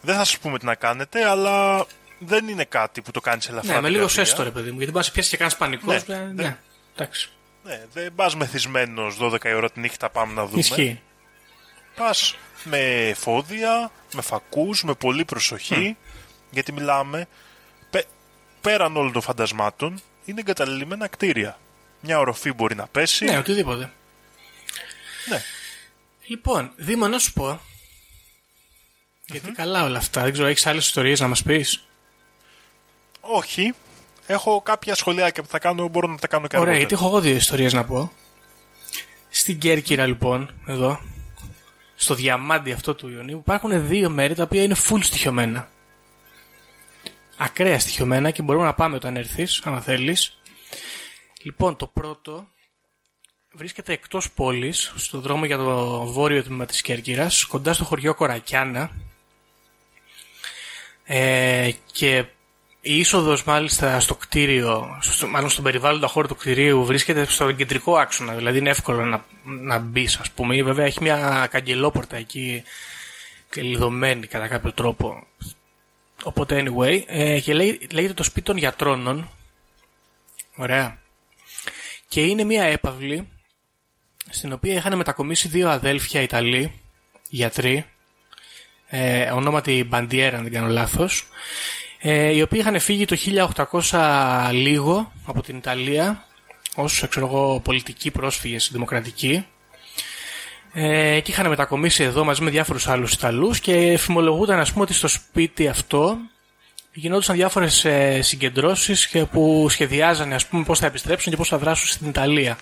Δεν θα σας πούμε τι να κάνετε, αλλά δεν είναι κάτι που το κάνεις ελαφρά. Ναι, με την λίγο καρδιά. σέστο, ρε παιδί μου, γιατί μπορεί να σε πιάσει και κανένα πανικό. Ναι, Ναι, ναι. ναι. εντάξει. Ναι, δεν πας μεθυσμένος 12 η ώρα τη νύχτα πάμε να δούμε. Ισχύει. Πας με φόδια, με φακούς, με πολλή προσοχή, γιατί μιλάμε πε- πέραν όλων των φαντασμάτων, είναι εγκαταλελειμμένα κτίρια. Μια οροφή μπορεί να πέσει. Ναι, οτιδήποτε. Ναι. Λοιπόν, Δήμο, να σου πω. Γιατί καλά όλα αυτά. Δεν ξέρω, έχεις άλλες ιστορίες να μας πεις; Όχι. Έχω κάποια σχολιάκια που θα κάνω, μπορώ να τα κάνω και Ωραία, αργότερα. γιατί έχω εγώ δύο ιστορίες να πω. Στην Κέρκυρα, λοιπόν, εδώ, στο διαμάντι αυτό του Ιωνίου, υπάρχουν δύο μέρη τα οποία είναι full στοιχειωμένα. Ακραία στοιχειωμένα και μπορούμε να πάμε όταν έρθεις, αν θέλεις. Λοιπόν, το πρώτο βρίσκεται εκτός πόλης, στο δρόμο για το βόρειο τμήμα της Κέρκυρας, κοντά στο χωριό Κορακιάνα. Ε, και η είσοδος μάλιστα στο κτίριο, στο, μάλλον στον περιβάλλοντα χώρο του κτιρίου βρίσκεται στον κεντρικό άξονα, δηλαδή είναι εύκολο να, να μπεις, ας πούμε. Βέβαια έχει μια καγκελόπορτα εκεί κλειδωμένη κατά κάποιο τρόπο Οπότε, anyway, ε, και λέει, λέγεται το σπίτι των γιατρώνων. Ωραία. Και είναι μια έπαυλη στην οποία είχαν μετακομίσει δύο αδέλφια Ιταλοί, γιατροί, ε, ονόματι Μπαντιέρα, αν δεν κάνω λάθος, ε, οι οποίοι είχαν φύγει το 1800 λίγο από την Ιταλία ως ξέρω εγώ, πολιτικοί πρόσφυγες δημοκρατικοί ε, και είχαν μετακομίσει εδώ μαζί με διάφορους άλλους Ιταλούς και φημολογούνταν ας πούμε ότι στο σπίτι αυτό γινόντουσαν διάφορες ε, συγκεντρώσεις και που σχεδιάζανε ας πούμε πώς θα επιστρέψουν και πώς θα δράσουν στην Ιταλία.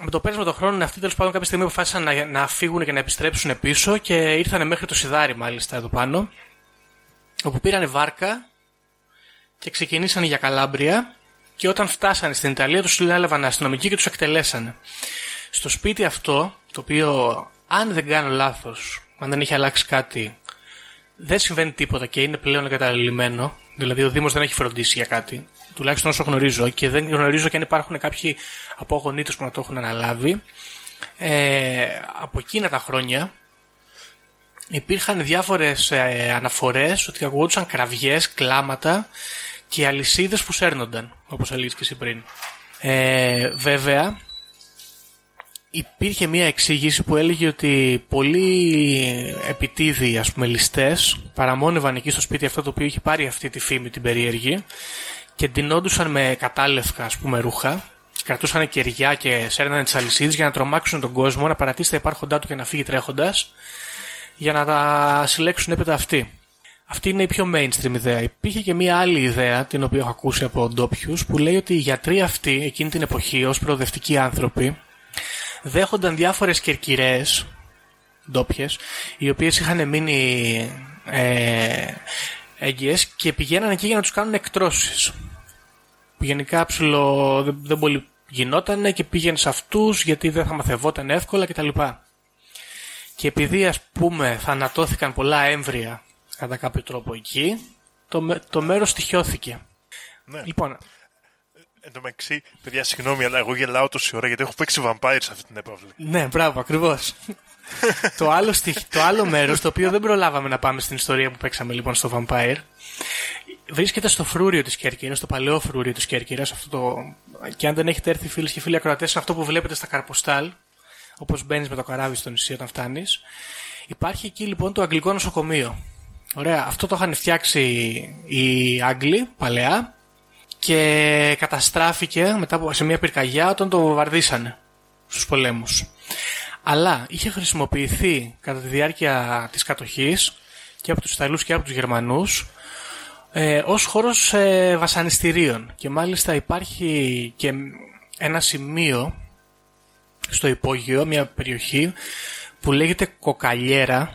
Με το πέρασμα των χρόνων αυτοί τέλος πάντων κάποια στιγμή αποφάσισαν να, να φύγουν και να επιστρέψουν πίσω και ήρθαν μέχρι το Σιδάρι μάλιστα εδώ πάνω όπου πήρανε βάρκα και ξεκινήσαν για Καλάμπρια και όταν φτάσανε στην Ιταλία τους έλαβαν αστυνομικοί και τους εκτελέσανε. Στο σπίτι αυτό, το οποίο αν δεν κάνω λάθος, αν δεν έχει αλλάξει κάτι, δεν συμβαίνει τίποτα και είναι πλέον εγκαταλειμμένο, δηλαδή ο Δήμος δεν έχει φροντίσει για κάτι, τουλάχιστον όσο γνωρίζω και δεν γνωρίζω και αν υπάρχουν κάποιοι απόγονοί που να το έχουν αναλάβει, ε, από εκείνα τα χρόνια υπήρχαν διάφορες ε, αναφορές ότι ακούγονταν κραυγές, κλάματα και αλυσίδες που σέρνονταν, όπως έλεγες και εσύ πριν. Ε, βέβαια, υπήρχε μια εξήγηση που έλεγε ότι πολλοί επιτίδιοι, ας πούμε, ληστές παραμόνευαν εκεί στο σπίτι αυτό το οποίο είχε πάρει αυτή τη φήμη την περίεργη και ντυνόντουσαν με κατάλευκα, ας πούμε, ρούχα κρατούσαν κεριά και σέρνανε τις αλυσίδες για να τρομάξουν τον κόσμο, να παρατήσει τα υπάρχοντά του και να φύγει τρέχοντας για να τα συλλέξουν έπειτα αυτοί. Αυτή είναι η πιο mainstream ιδέα. Υπήρχε και μία άλλη ιδέα, την οποία έχω ακούσει από ντόπιους, που λέει ότι οι γιατροί αυτοί, εκείνη την εποχή, ως προοδευτικοί άνθρωποι, δέχονταν διάφορες κερκυρές, ντόπιες, οι οποίες είχαν μείνει ε, έγκυες και πηγαίναν εκεί για να τους κάνουν εκτρώσεις. Που γενικά ψηλο, δεν, δεν πολύ γινόταν και πήγαινε σε αυτούς γιατί δεν θα μαθευόταν εύκολα κτλ. Και επειδή ας πούμε θανατώθηκαν πολλά έμβρια κατά κάποιο τρόπο εκεί, το, το μέρος στοιχιώθηκε. Ναι. Λοιπόν, Εν τω μεταξύ, παιδιά, συγγνώμη, αλλά εγώ γελάω τόση ώρα γιατί έχω παίξει vampire σε αυτή την έπαυλη. ναι, μπράβο, ακριβώς. το, άλλο στοιχ... το άλλο μέρος, το οποίο δεν προλάβαμε να πάμε στην ιστορία που παίξαμε λοιπόν στο Vampire, βρίσκεται στο φρούριο της Κέρκυρας, στο παλαιό φρούριο της Κέρκυρας, αυτό το... και αν δεν έχετε έρθει φίλοι και φίλοι ακροατές, είναι αυτό που βλέπετε στα καρποστάλ, όπως μπαίνεις με το καράβι στο νησί όταν φτάνεις. Υπάρχει εκεί λοιπόν το αγγλικό νοσοκομείο. Ωραία, αυτό το είχαν φτιάξει οι Άγγλοι παλαιά και καταστράφηκε μετά σε μια πυρκαγιά όταν το βαρδίσανε στους πολέμους. Αλλά είχε χρησιμοποιηθεί κατά τη διάρκεια της κατοχής και από τους Ιταλούς και από τους Γερμανούς ε, ως χώρος ε, βασανιστήριων και μάλιστα υπάρχει και ένα σημείο στο υπόγειο, μια περιοχή που λέγεται Κοκαλιέρα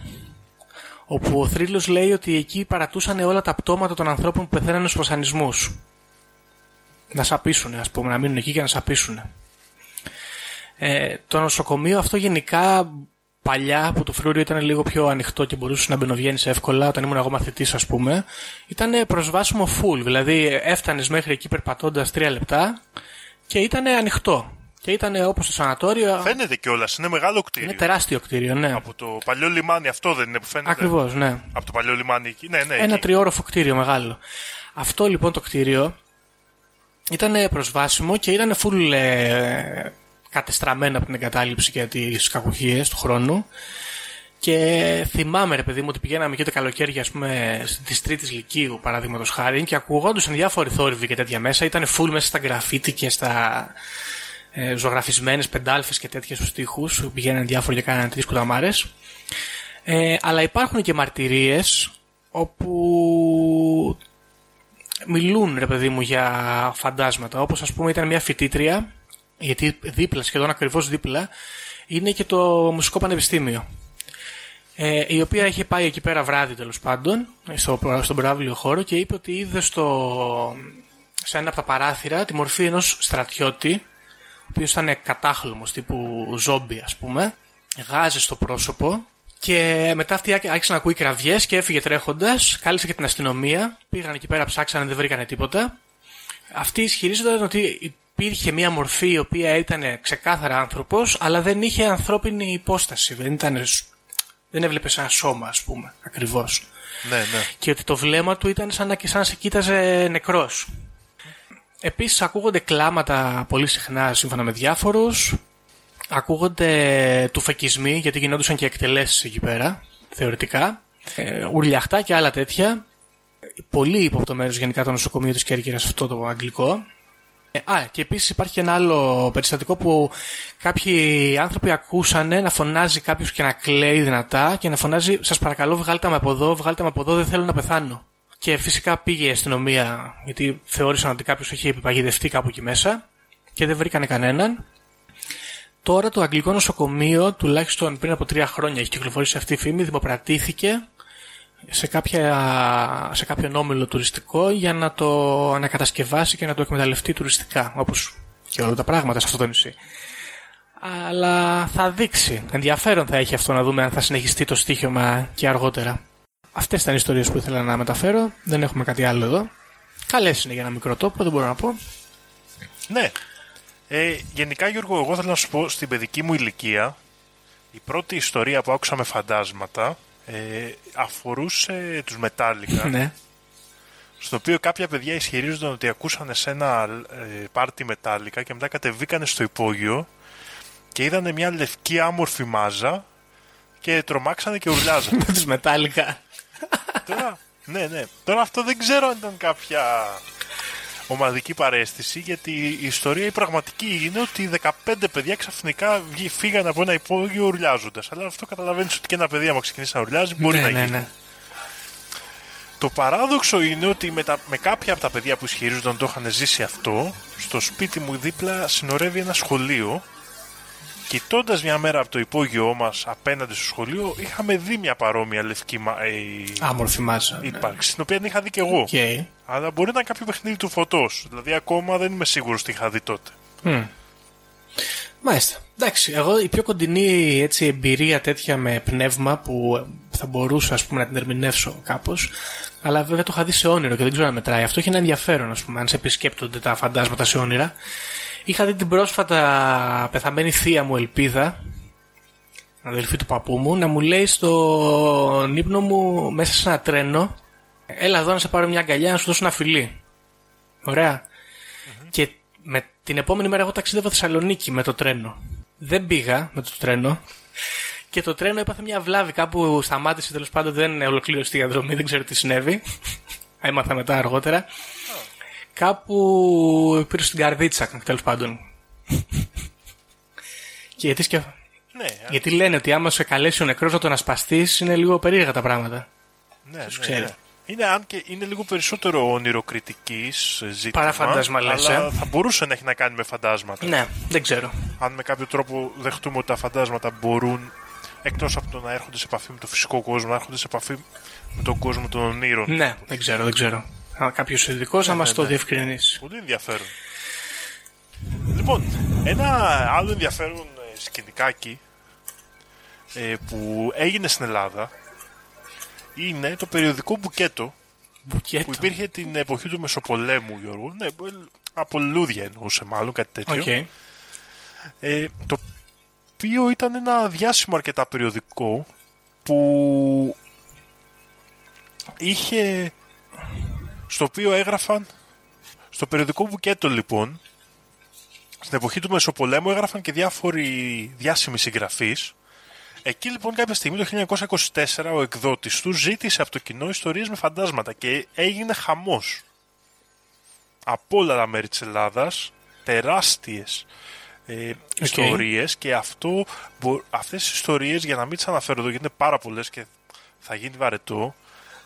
όπου ο θρύλος λέει ότι εκεί παρατούσαν όλα τα πτώματα των ανθρώπων που πεθαίνανε στους βασανισμούς. Να σαπίσουν, ας πούμε, να μείνουν εκεί και να σαπίσουν. Ε, το νοσοκομείο αυτό γενικά παλιά που το φρούριο ήταν λίγο πιο ανοιχτό και μπορούσες να μπαινοβγαίνεις εύκολα όταν ήμουν εγώ μαθητής, ας πούμε, ήταν προσβάσιμο full. Δηλαδή έφτανες μέχρι εκεί περπατώντας τρία λεπτά και ήταν ανοιχτό. Και ήταν όπως το σανατόριο. Φαίνεται κιόλας, είναι μεγάλο κτίριο. Είναι τεράστιο κτίριο, ναι. Από το παλιό λιμάνι, αυτό δεν είναι που φαίνεται. Ακριβώς, ναι. Από το παλιό λιμάνι εκεί. Ναι, ναι, Ένα εκεί. τριόροφο κτίριο μεγάλο. Αυτό λοιπόν το κτίριο ήταν προσβάσιμο και ήταν full ε, κατεστραμμένο από την εγκατάλειψη και τις κακοχίε του χρόνου. Και θυμάμαι, ρε παιδί μου, ότι πηγαίναμε και το καλοκαίρι, ας πούμε, της Τρίτης Λυκείου, παραδείγματος χάρη, και ακουγόντουσαν διάφοροι θόρυβοι και τέτοια μέσα. Ήταν full μέσα στα γραφίτι και στα ε, ζωγραφισμένες πεντάλφες και τέτοια στους τοίχου. Πηγαίναν διάφοροι και κάνανε τρει κουταμάρε. Ε, αλλά υπάρχουν και μαρτυρίες όπου μιλούν, ρε παιδί μου, για φαντάσματα. Όπως ας πούμε ήταν μια φοιτήτρια, γιατί δίπλα, σχεδόν ακριβώς δίπλα, είναι και το Μουσικό Πανεπιστήμιο. Ε, η οποία είχε πάει εκεί πέρα βράδυ τέλος πάντων, στο, στον προάβλιο χώρο και είπε ότι είδε στο, σε ένα από τα παράθυρα τη μορφή ενός στρατιώτη, ο οποίος ήταν κατάχλωμο τύπου ζόμπι, ας πούμε, γάζε στο πρόσωπο και μετά αυτή άρχισε να ακούει κραυγές και έφυγε τρέχοντας. Κάλεσε και την αστυνομία. Πήγαν εκεί πέρα, ψάξανε, δεν βρήκανε τίποτα. Αυτοί ισχυρίζονταν ότι υπήρχε μια μορφή η οποία ήταν ξεκάθαρα άνθρωπος, αλλά δεν είχε ανθρώπινη υπόσταση. Δεν, ήταν, δεν έβλεπε ένα σώμα, ας πούμε, ακριβώς. Ναι, ναι. και ότι το βλέμμα του ήταν σαν να, σαν να σε κοίταζε νεκρός. Επίσης ακούγονται κλάματα πολύ συχνά σύμφωνα με διάφορους. Ακούγονται τουφεκισμοί γιατί γινόντουσαν και εκτελέσεις εκεί πέρα, θεωρητικά. Ε, ουρλιαχτά και άλλα τέτοια. Πολύ υποπτωμένο γενικά το νοσοκομείο της Κέρκυρας αυτό το αγγλικό. Ε, α, και επίσης υπάρχει και ένα άλλο περιστατικό που κάποιοι άνθρωποι ακούσανε να φωνάζει κάποιος και να κλαίει δυνατά και να φωνάζει «Σας παρακαλώ βγάλτε με από εδώ, βγάλτε με από εδώ, δεν θέλω να πεθάνω». Και φυσικά πήγε η αστυνομία γιατί θεώρησαν ότι κάποιος έχει επιπαγιδευτεί κάπου εκεί μέσα και δεν βρήκανε κανέναν. Τώρα το αγγλικό νοσοκομείο, τουλάχιστον πριν από τρία χρόνια έχει κυκλοφορήσει αυτή η φήμη, δημοπρατήθηκε σε, κάποια, σε κάποιον όμιλο τουριστικό για να το ανακατασκευάσει και να το εκμεταλλευτεί τουριστικά, όπως και όλα τα πράγματα σε αυτό το νησί. Αλλά θα δείξει. Ενδιαφέρον θα έχει αυτό να δούμε αν θα συνεχιστεί το στοίχημα και αργότερα. Αυτές ήταν οι ιστορίες που ήθελα να μεταφέρω. Δεν έχουμε κάτι άλλο εδώ. Καλές είναι για ένα μικρό τόπο, δεν μπορώ να πω. Ναι. Ε, γενικά, Γιώργο, εγώ θέλω να σου πω στην παιδική μου ηλικία η πρώτη ιστορία που άκουσα με φαντάσματα ε, αφορούσε τους Μετάλλικα. [LAUGHS] ναι. στο οποίο κάποια παιδιά ισχυρίζονταν ότι ακούσανε σε ένα ε, πάρτι Μετάλλικα και μετά κατεβήκανε στο υπόγειο και είδανε μια λευκή άμορφη μάζα και τρομάξανε και ουρλιάζανε. [LAUGHS] Με τους μετάλλικα. Τώρα, ναι, ναι. Τώρα αυτό δεν ξέρω αν ήταν κάποια ομαδική παρέστηση, γιατί η ιστορία η πραγματική είναι ότι 15 παιδιά ξαφνικά βγη- φύγανε από ένα υπόγειο ουρλιάζοντας. Αλλά αυτό καταλαβαίνεις ότι και ένα παιδί, άμα ξεκινήσει να ουρλιάζει, μπορεί ναι, να ναι, γίνει. ναι. Το παράδοξο είναι ότι με, τα, με κάποια από τα παιδιά που ισχυρίζονταν ότι το είχαν ζήσει αυτό, στο σπίτι μου δίπλα συνορεύει ένα σχολείο. Κοιτώντας μια μέρα από το υπόγειό μας απέναντι στο σχολείο, είχαμε δει μια παρόμοια λευκή μα- ε, Άμορφη μάζα. ναι. ύπαρξη, την οποία την είχα δει και εγώ. Οκ. Αλλά μπορεί να είναι κάποιο παιχνίδι του φωτός. Δηλαδή, ακόμα δεν είμαι σίγουρος τι είχα δει τότε. Μμ. Μάλιστα. Εντάξει, εγώ η πιο κοντινή έτσι, εμπειρία τέτοια με πνεύμα που θα μπορούσα ας πούμε, να την ερμηνεύσω κάπως. Αλλά βέβαια το είχα δει σε όνειρο και δεν ξέρω αν μετράει. Αυτό έχει ένα ενδιαφέρον, ας πούμε, αν σε επισκέπτονται τα φαντάσματα σε όνειρα. Είχα δει την πρόσφατα πεθαμένη θεία μου Ελπίδα, αδελφή του παππού μου, να μου λέει στον ύπνο μου μέσα σε ένα τρένο, έλα εδώ να σε πάρω μια αγκαλιά να σου δώσω ένα φιλί. Ωραία. Και με την επόμενη μέρα εγώ ταξίδευα Θεσσαλονίκη με το τρένο. Δεν πήγα με το τρένο. Και το τρένο έπαθε μια βλάβη κάπου σταμάτησε τέλος πάντων δεν ολοκλήρωσε τη διαδρομή, δεν ξέρω τι συνέβη. [LAUGHS] Έμαθα μετά αργότερα. Κάπου πήρε στην καρδίτσα τέλος πάντων. [LAUGHS] και γιατί, σκεφ... Ναι, γιατί λένε ότι άμα σε καλέσει ο νεκρός να τον ασπαστείς είναι λίγο περίεργα τα πράγματα. ναι, ναι, ξέρει. ναι. Είναι, αν και είναι λίγο περισσότερο ονειροκριτική ζήτημα. Παρά φαντάσμα, λες, αλλά ε. θα μπορούσε να έχει να κάνει με φαντάσματα. Ναι, δεν ξέρω. Αν με κάποιο τρόπο δεχτούμε ότι τα φαντάσματα μπορούν, εκτός από το να έρχονται σε επαφή με το φυσικό κόσμο, να έρχονται σε επαφή με τον κόσμο των ονείρων. Ναι, δεν ξέρω, δεν ξέρω. Κάποιος ειδικός να μας ναι, το ναι. διευκρινίσει. Πολύ ενδιαφέρον. Λοιπόν, ένα άλλο ενδιαφέρον ε, σκηνικάκι ε, που έγινε στην Ελλάδα είναι το περιοδικό Μπουκέτο Μπουκέτο. που υπήρχε την εποχή του Μεσοπολέμου, Γιώργο. Ναι, που- από λουλούδια εννοούσε μάλλον κάτι τέτοιο. Οκ. Ε, το οποίο ήταν ένα διάσημο αρκετά περιοδικό που είχε στο οποίο έγραφαν στο περιοδικό μπουκέτο λοιπόν στην εποχή του Μεσοπολέμου έγραφαν και διάφοροι διάσημοι συγγραφείς Εκεί λοιπόν κάποια στιγμή το 1924 ο εκδότης τους ζήτησε από το κοινό ιστορίες με φαντάσματα και έγινε χαμός. Από όλα τα μέρη της Ελλάδας, τεράστιες ε, ιστορίες και αυτό, μπο- αυτές τις ιστορίες για να μην τις αναφέρω εδώ γιατί είναι πάρα πολλές και θα γίνει βαρετό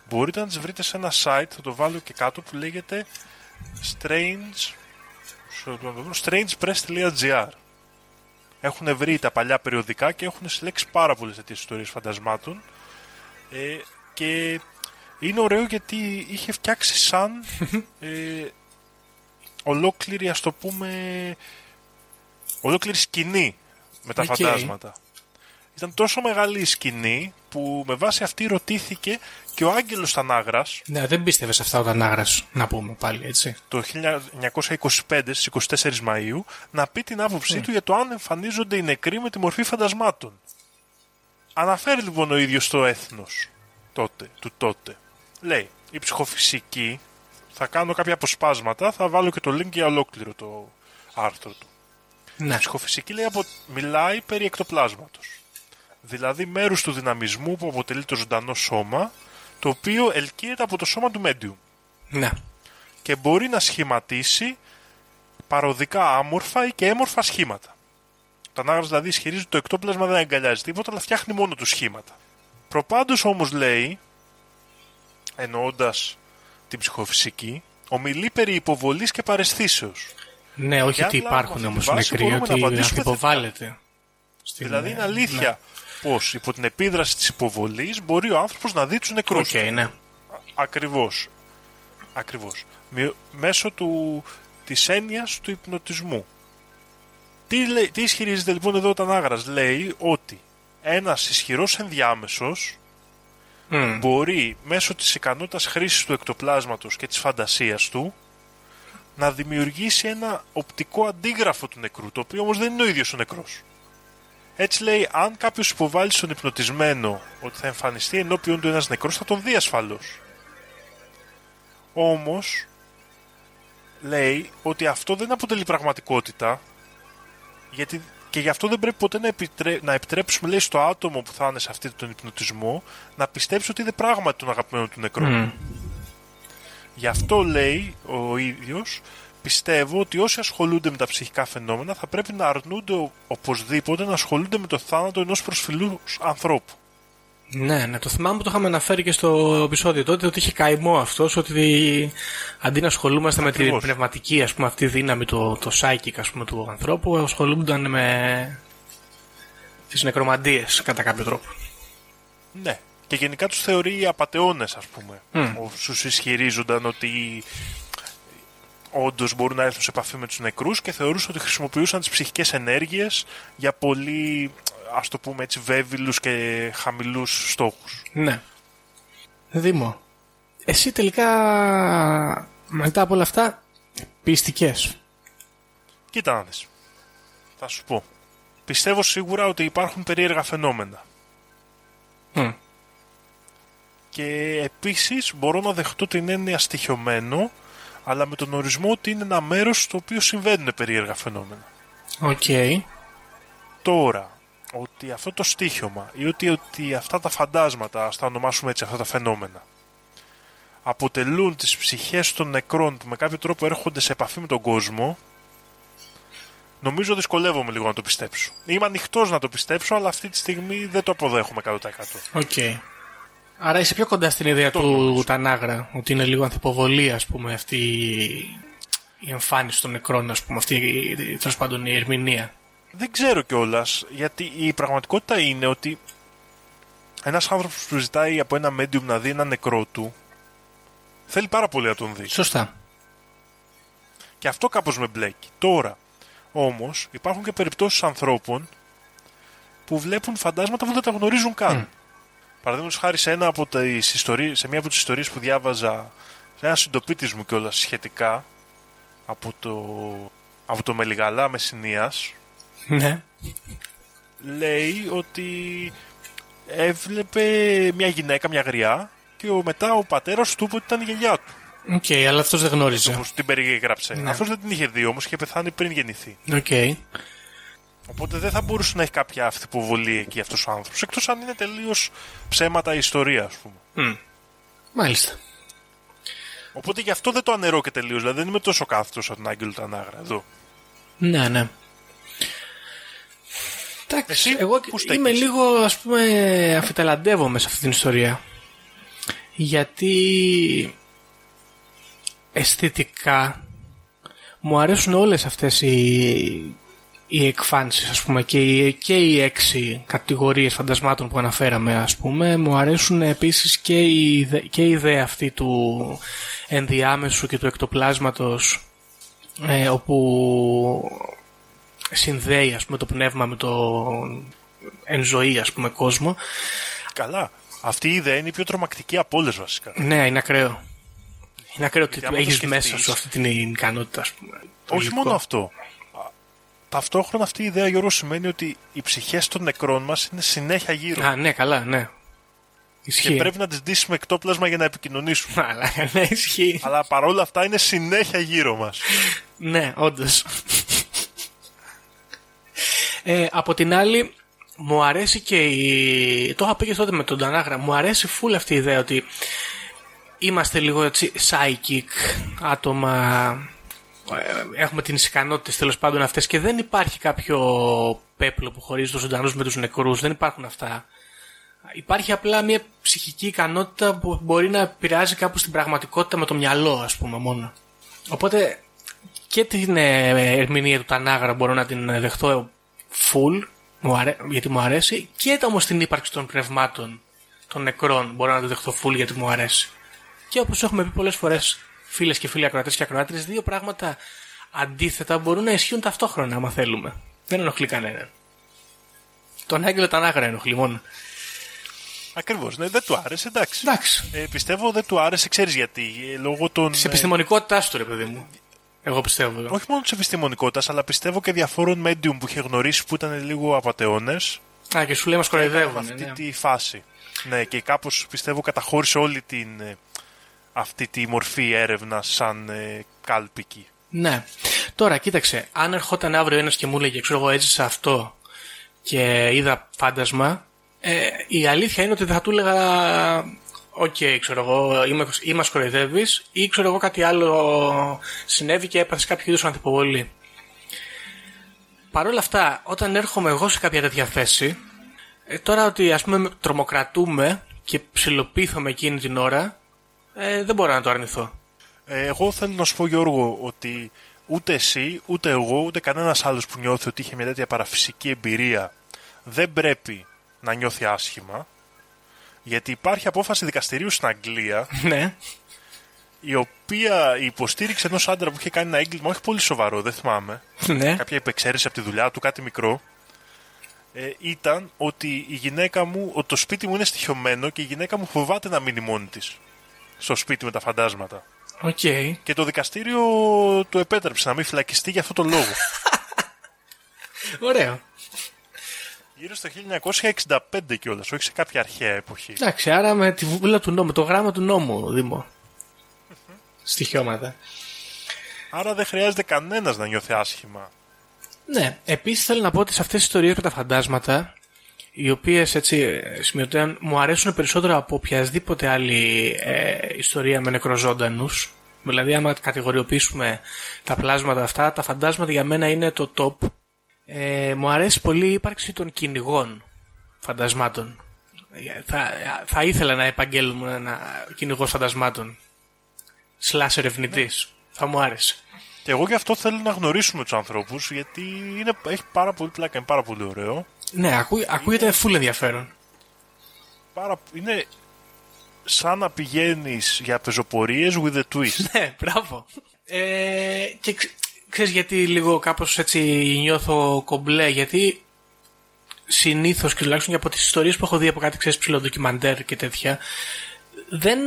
μπορείτε να τις βρείτε σε ένα site, θα το βάλω και κάτω που λέγεται strange strangepress.gr έχουν βρει τα παλιά περιοδικά και έχουν συλλέξει πάρα πολλές τέτοιες ιστορίες φαντασμάτων ε, και είναι ωραίο γιατί είχε φτιάξει σαν [LAUGHS] ε, ολόκληρη ας το πούμε ολόκληρη σκηνή με τα Οκ. φαντάσματα. Ήταν τόσο μεγάλη η σκηνή που με βάση αυτή ρωτήθηκε και ο Άγγελος Τανάγρας Ναι, δεν πίστευες σε αυτά ο Τανάγρας, να πούμε πάλι έτσι. το 1925 στις 24 Μαΐου να πει την άποψή του για το αν εμφανίζονται οι νεκροί με τη μορφή φαντασμάτων. Αναφέρει λοιπόν ο ίδιος στο Έθνος τότε, του τότε. Λέει, η ψυχοφυσική, θα κάνω κάποια αποσπάσματα, θα βάλω και το link για ολόκληρο το άρθρο του. Η Ναι. ψυχοφυσική λέει, απο... μιλάει περί εκτοπλάσματος. Δηλαδή μέρους του δυναμισμού που αποτελεί το ζωντανό σώμα, το οποίο ελκύεται από το σώμα του medium Ναι. και μπορεί να σχηματίσει παροδικά άμορφα ή και έμορφα σχήματα. Το ανάγραφος δηλαδή ισχυρίζει ότι το εκτόπλασμα δεν αγκαλιάζει τίποτα, αλλά φτιάχνει μόνο τους σχήματα. Προπάντως όμως λέει, εννοώντας την ψυχοφυσική, ομιλεί περί υποβολής και παραισθήσεως. Ναι, όχι Και αν ότι λάβουμε υπάρχουν αυτή όμως τη βάση, νεκροί, μπορούμε να ότι απαντήσουμε υποβάλλεται. Στην- Δηλαδή είναι ναι. Αλήθεια πως υπό την επίδραση της υποβολής μπορεί ο άνθρωπος να δει τους νεκρούς. Οκ, ναι. Ακριβώς. Ακριβώς. Μη- Μέσω του, της έννοιας του υπνοτισμού. Τι, λέει, τι ισχυρίζεται λοιπόν εδώ ο Τανάγρας. Λέει ότι ένας ισχυρός ενδιάμεσος Μμ. μπορεί μέσω της ικανότητας χρήσης του εκτοπλάσματος και της φαντασίας του να δημιουργήσει ένα οπτικό αντίγραφο του νεκρού, το οποίο όμως δεν είναι ο ίδιος ο νεκρός. Έτσι λέει, αν κάποιος υποβάλει στον υπνοτισμένο ότι θα εμφανιστεί ενώπιον του ένας νεκρός, θα τον δει ασφαλώς. Όμως, λέει ότι αυτό δεν αποτελεί πραγματικότητα, γιατί και γι' αυτό δεν πρέπει ποτέ να, επιτρέ... να επιτρέψουμε λέει, στο άτομο που θα είναι σε αυτή τον υπνοτισμό να πιστέψει ότι είναι πράγματι τον αγαπημένο του νεκρό. Μμ. Γι' αυτό λέει ο ίδιος πιστεύω ότι όσοι ασχολούνται με τα ψυχικά φαινόμενα θα πρέπει να αρνούνται ο- οπωσδήποτε να ασχολούνται με το θάνατο ενός προσφυλού ανθρώπου. Ναι, ναι, το θυμάμαι που το είχαμε αναφέρει και στο επεισόδιο τότε ότι είχε καημό αυτός, ότι αντί να ασχολούμαστε με την Ακριβώς. πνευματική ας πούμε, αυτή δύναμη, το, το psychic ας πούμε, του ανθρώπου, ασχολούνταν με τις νεκρομαντίες κατά κάποιο τρόπο. Ναι. Και γενικά τους θεωρεί απατεώνες ας πούμε. Μμ. Όσους ισχυρίζονταν ότι όντως μπορούν να έρθουν σε επαφή με τους νεκρούς και θεωρούσαν ότι χρησιμοποιούσαν τις ψυχικές ενέργειες για πολύ ας το πούμε έτσι βέβηλους και χαμηλούς στόχους. Ναι. Δήμο, εσύ τελικά μετά από όλα αυτά πίστηκες. Κοίτα να δεις. Θα σου πω. Πιστεύω σίγουρα ότι υπάρχουν περίεργα φαινόμενα. Μμ. Και επίσης μπορώ να δεχτώ την έννοια στοιχειωμένο, αλλά με τον ορισμό ότι είναι ένα μέρος στο οποίο συμβαίνουν περίεργα φαινόμενα. Οκ. Τώρα, ότι αυτό το στοίχειωμα ή ότι, ότι αυτά τα φαντάσματα, ας τα ονομάσουμε έτσι αυτά τα φαινόμενα, αποτελούν τις ψυχές των νεκρών που με κάποιο τρόπο έρχονται σε επαφή με τον κόσμο, νομίζω δυσκολεύομαι λίγο να το πιστέψω. Είμαι ανοιχτός να το πιστέψω, αλλά αυτή τη στιγμή δεν το αποδέχομαι 100%. Οκ. Άρα είσαι πιο κοντά στην ιδέα Το του νομίζω. Τανάγρα, ότι είναι λίγο αυθυποβολή, ας πούμε, αυτή η εμφάνιση των νεκρών, ας πούμε, αυτή η- τέλος πάντων η ερμηνεία. Δεν ξέρω κιόλας, γιατί η πραγματικότητα είναι ότι ένας άνθρωπος που ζητάει από ένα medium να δει ένα νεκρό του, θέλει πάρα πολύ να τον δει. Σωστά. Και αυτό κάπως με μπλέκει. Τώρα, όμως, υπάρχουν και περιπτώσεις ανθρώπων που βλέπουν φαντάσματα που δεν τα γνωρίζουν καν. Mm. Παραδείγματος χάρη σε, ένα από τις ιστορίες, σε μία από τις ιστορίες που διάβαζα, σε ένα συντοπίτης μου κιόλας σχετικά, από το, από το Μελιγαλά Μεσσηνίας, Ναι. λέει ότι έβλεπε μια γυναίκα, μια γριά και ο, μετά ο πατέρας του είπε ότι ήταν η γιαγιά του. Οκ, αλλά αυτός δεν γνώριζε. Όπως την περιέγραψε. Ναι. Αυτός δεν την είχε δει όμως, είχε πεθάνει πριν γεννηθεί. Οκ. Οπότε δεν θα μπορούσε να έχει κάποια αυθυποβολή εκεί αυτός ο άνθρωπος. Εκτός αν είναι τελείως ψέματα η ιστορία, ας πούμε. Μμ. Μάλιστα. Οπότε γι' αυτό δεν το αναιρώ και τελείως. Δηλαδή δεν είμαι τόσο κάθετος από τον Άγγελο Τανάγρα εδώ. Ναι, ναι. Εντάξει, Εσύ εγώ πού στέκεσαι; είμαι λίγο, ας πούμε, αφιταλαντεύομαι σε αυτή την ιστορία. Γιατί αισθητικά μου αρέσουν όλες αυτές οι, οι εκφάνσεις, ας πούμε, και οι, και οι έξι κατηγορίες φαντασμάτων που αναφέραμε, ας πούμε. Μου αρέσουν επίσης και η, ιδε- και η ιδέα αυτή του ενδιάμεσου και του εκτοπλάσματος ε, όπου συνδέει ας πούμε το πνεύμα με το εν ζωή ας πούμε κόσμο Καλά. Αυτή η ιδέα είναι η πιο τρομακτική από όλες βασικά. ναι είναι ακραίο είναι ακραίο ότι άμα το έχεις σκεφτείς- μέσα σου αυτή την ικανότητα ας πούμε το Όχι υλικό. μόνο αυτό. Α, Ταυτόχρονα αυτή η ιδέα, Γιώργο, σημαίνει ότι οι ψυχές των νεκρών μας είναι συνέχεια γύρω. α ναι καλά ναι Ισχύει. Και πρέπει να τις ντύσεις με εκτόπλασμα για να επικοινωνήσουν. [LAUGHS] Αλλά ναι, ισχύει. Αλλά παρόλα αυτά είναι συνέχεια γύρω μας. Ναι, όντως. ε, από την άλλη, μου αρέσει και η. Το είχα πει και τότε με τον Τανάγρα. Μου αρέσει φουλ αυτή η ιδέα ότι είμαστε λίγο έτσι psychic άτομα. Ε, Έχουμε τις ικανότητες τέλος πάντων αυτές και δεν υπάρχει κάποιο πέπλο που χωρίζει τους ζωντανούς με τους νεκρούς. Δεν υπάρχουν αυτά. Υπάρχει απλά μια ψυχική ικανότητα που μπορεί να επηρεάζει κάπου στην πραγματικότητα με το μυαλό, ας πούμε, μόνο. Οπότε και την ε, ερμηνεία του Τανάγρα μπορώ να την ε, δεχτώ full, μου αρέ- γιατί μου αρέσει, και όμως την ύπαρξη των πνευμάτων των νεκρών μπορώ να την δεχτώ full γιατί μου αρέσει. Και όπως έχουμε πει πολλές φορές, φίλες και φίλοι ακροατές και ακροάτρε, δύο πράγματα αντίθετα μπορούν να ισχύουν ταυτόχρονα, άμα θέλουμε. Δεν ενοχλεί κανέναν. Τον Άγγελο Τανάγρα ενοχλεί μόνο. Ακριβώς, ναι, δεν του άρεσε, εντάξει. Εντάξει. Ε, πιστεύω δεν του άρεσε, ξέρεις γιατί. Ε, λόγω των. Της ε, επιστημονικότητάς του, ρε παιδί μου. Εγώ πιστεύω. όχι μόνο της επιστημονικότητας, αλλά πιστεύω και διαφόρων medium που είχε γνωρίσει που ήταν λίγο απαταιώνες. Α, και σου λέει μας κοροϊδεύουν. αυτή Ναι. τη φάση. Ναι, και κάπως πιστεύω καταχώρησε όλη την. Ε, αυτή τη μορφή έρευνας σαν ε, κάλπικη. ναι. Τώρα, κοίταξε. Αν ερχόταν αύριο ένας και μου έλεγε, ξέρω εγώ, έζησα αυτό και είδα φάντασμα, ε, η αλήθεια είναι ότι δεν θα του έλεγα. Οκ, ξέρω εγώ, είμαι, ή μας κοροϊδεύεις, ή ξέρω εγώ κάτι άλλο συνέβη και έπαθες κάποιο είδους ανθυποβολή. Παρ' όλα αυτά, όταν έρχομαι εγώ σε κάποια τέτοια θέση, ε, τώρα ότι ας πούμε τρομοκρατούμε και ψιλοπίθομαι εκείνη την ώρα, ε, δεν μπορώ να το αρνηθώ. Ε, εγώ θέλω να σου πω, Γιώργο, ότι ούτε εσύ, ούτε εγώ, ούτε κανένας άλλος που νιώθει ότι είχε μια τέτοια παραφυσική εμπειρία δεν πρέπει να νιώθει άσχημα. Γιατί υπάρχει απόφαση δικαστηρίου στην Αγγλία, [LAUGHS] ναι. η οποία η υποστήριξη ενός άντρα που είχε κάνει ένα έγκλημα, όχι πολύ σοβαρό, δεν θυμάμαι, ναι. κάποια υπεξαίρεση από τη δουλειά του, κάτι μικρό, ε, ήταν ότι η γυναίκα μου, ότι το σπίτι μου είναι στοιχειωμένο και η γυναίκα μου φοβάται να μείνει μόνη της στο σπίτι με τα φαντάσματα. Οκ. Και το δικαστήριο του επέτρεψε να μην φυλακιστεί για αυτό το λόγο. [LAUGHS] Ωραίο. Γύρω στο 1965 κιόλας, όχι σε κάποια αρχαία εποχή. Εντάξει, άρα με τη βούλα του νόμου, το γράμμα του νόμου, Δήμο. Στοιχειώματα. Άρα δεν χρειάζεται κανένας να νιώθει άσχημα. Ναι, επίσης θέλω να πω ότι σε αυτές τις ιστορίες με τα φαντάσματα, οι οποίες έτσι σημειωτέαν, μου αρέσουν περισσότερο από οποιασδήποτε άλλη ε, ιστορία με νεκροζώντανους. Δηλαδή, άμα κατηγοριοποιήσουμε τα πλάσματα αυτά, τα φαντάσματα για μένα είναι το top. Ε, μου αρέσει πολύ η ύπαρξη των κυνηγών φαντασμάτων. Ε, Θα, θα ήθελα να επαγγέλνουμε ένα κυνηγό φαντασμάτων. Σλάς ερευνητή. Θα μου άρεσε. Και εγώ γι' αυτό θέλω να γνωρίσουμε τους ανθρώπους, γιατί είναι, έχει πάρα πολύ πλάκα, είναι πάρα πολύ ωραίο. Ναι, ακού, ακούγεται full ενδιαφέρον. Πάρα, είναι σαν να πηγαίνεις για πεζοπορίες with a twist. [LAUGHS] Ναι, μπράβο. Ε, και ξ- ξέρεις γιατί λίγο κάπως έτσι νιώθω κομπλέ, γιατί συνήθως και τουλάχιστον και από τις ιστορίες που έχω δει από κάτι ξέρεις ψηλοδοκιμαντέρ και τέτοια, δεν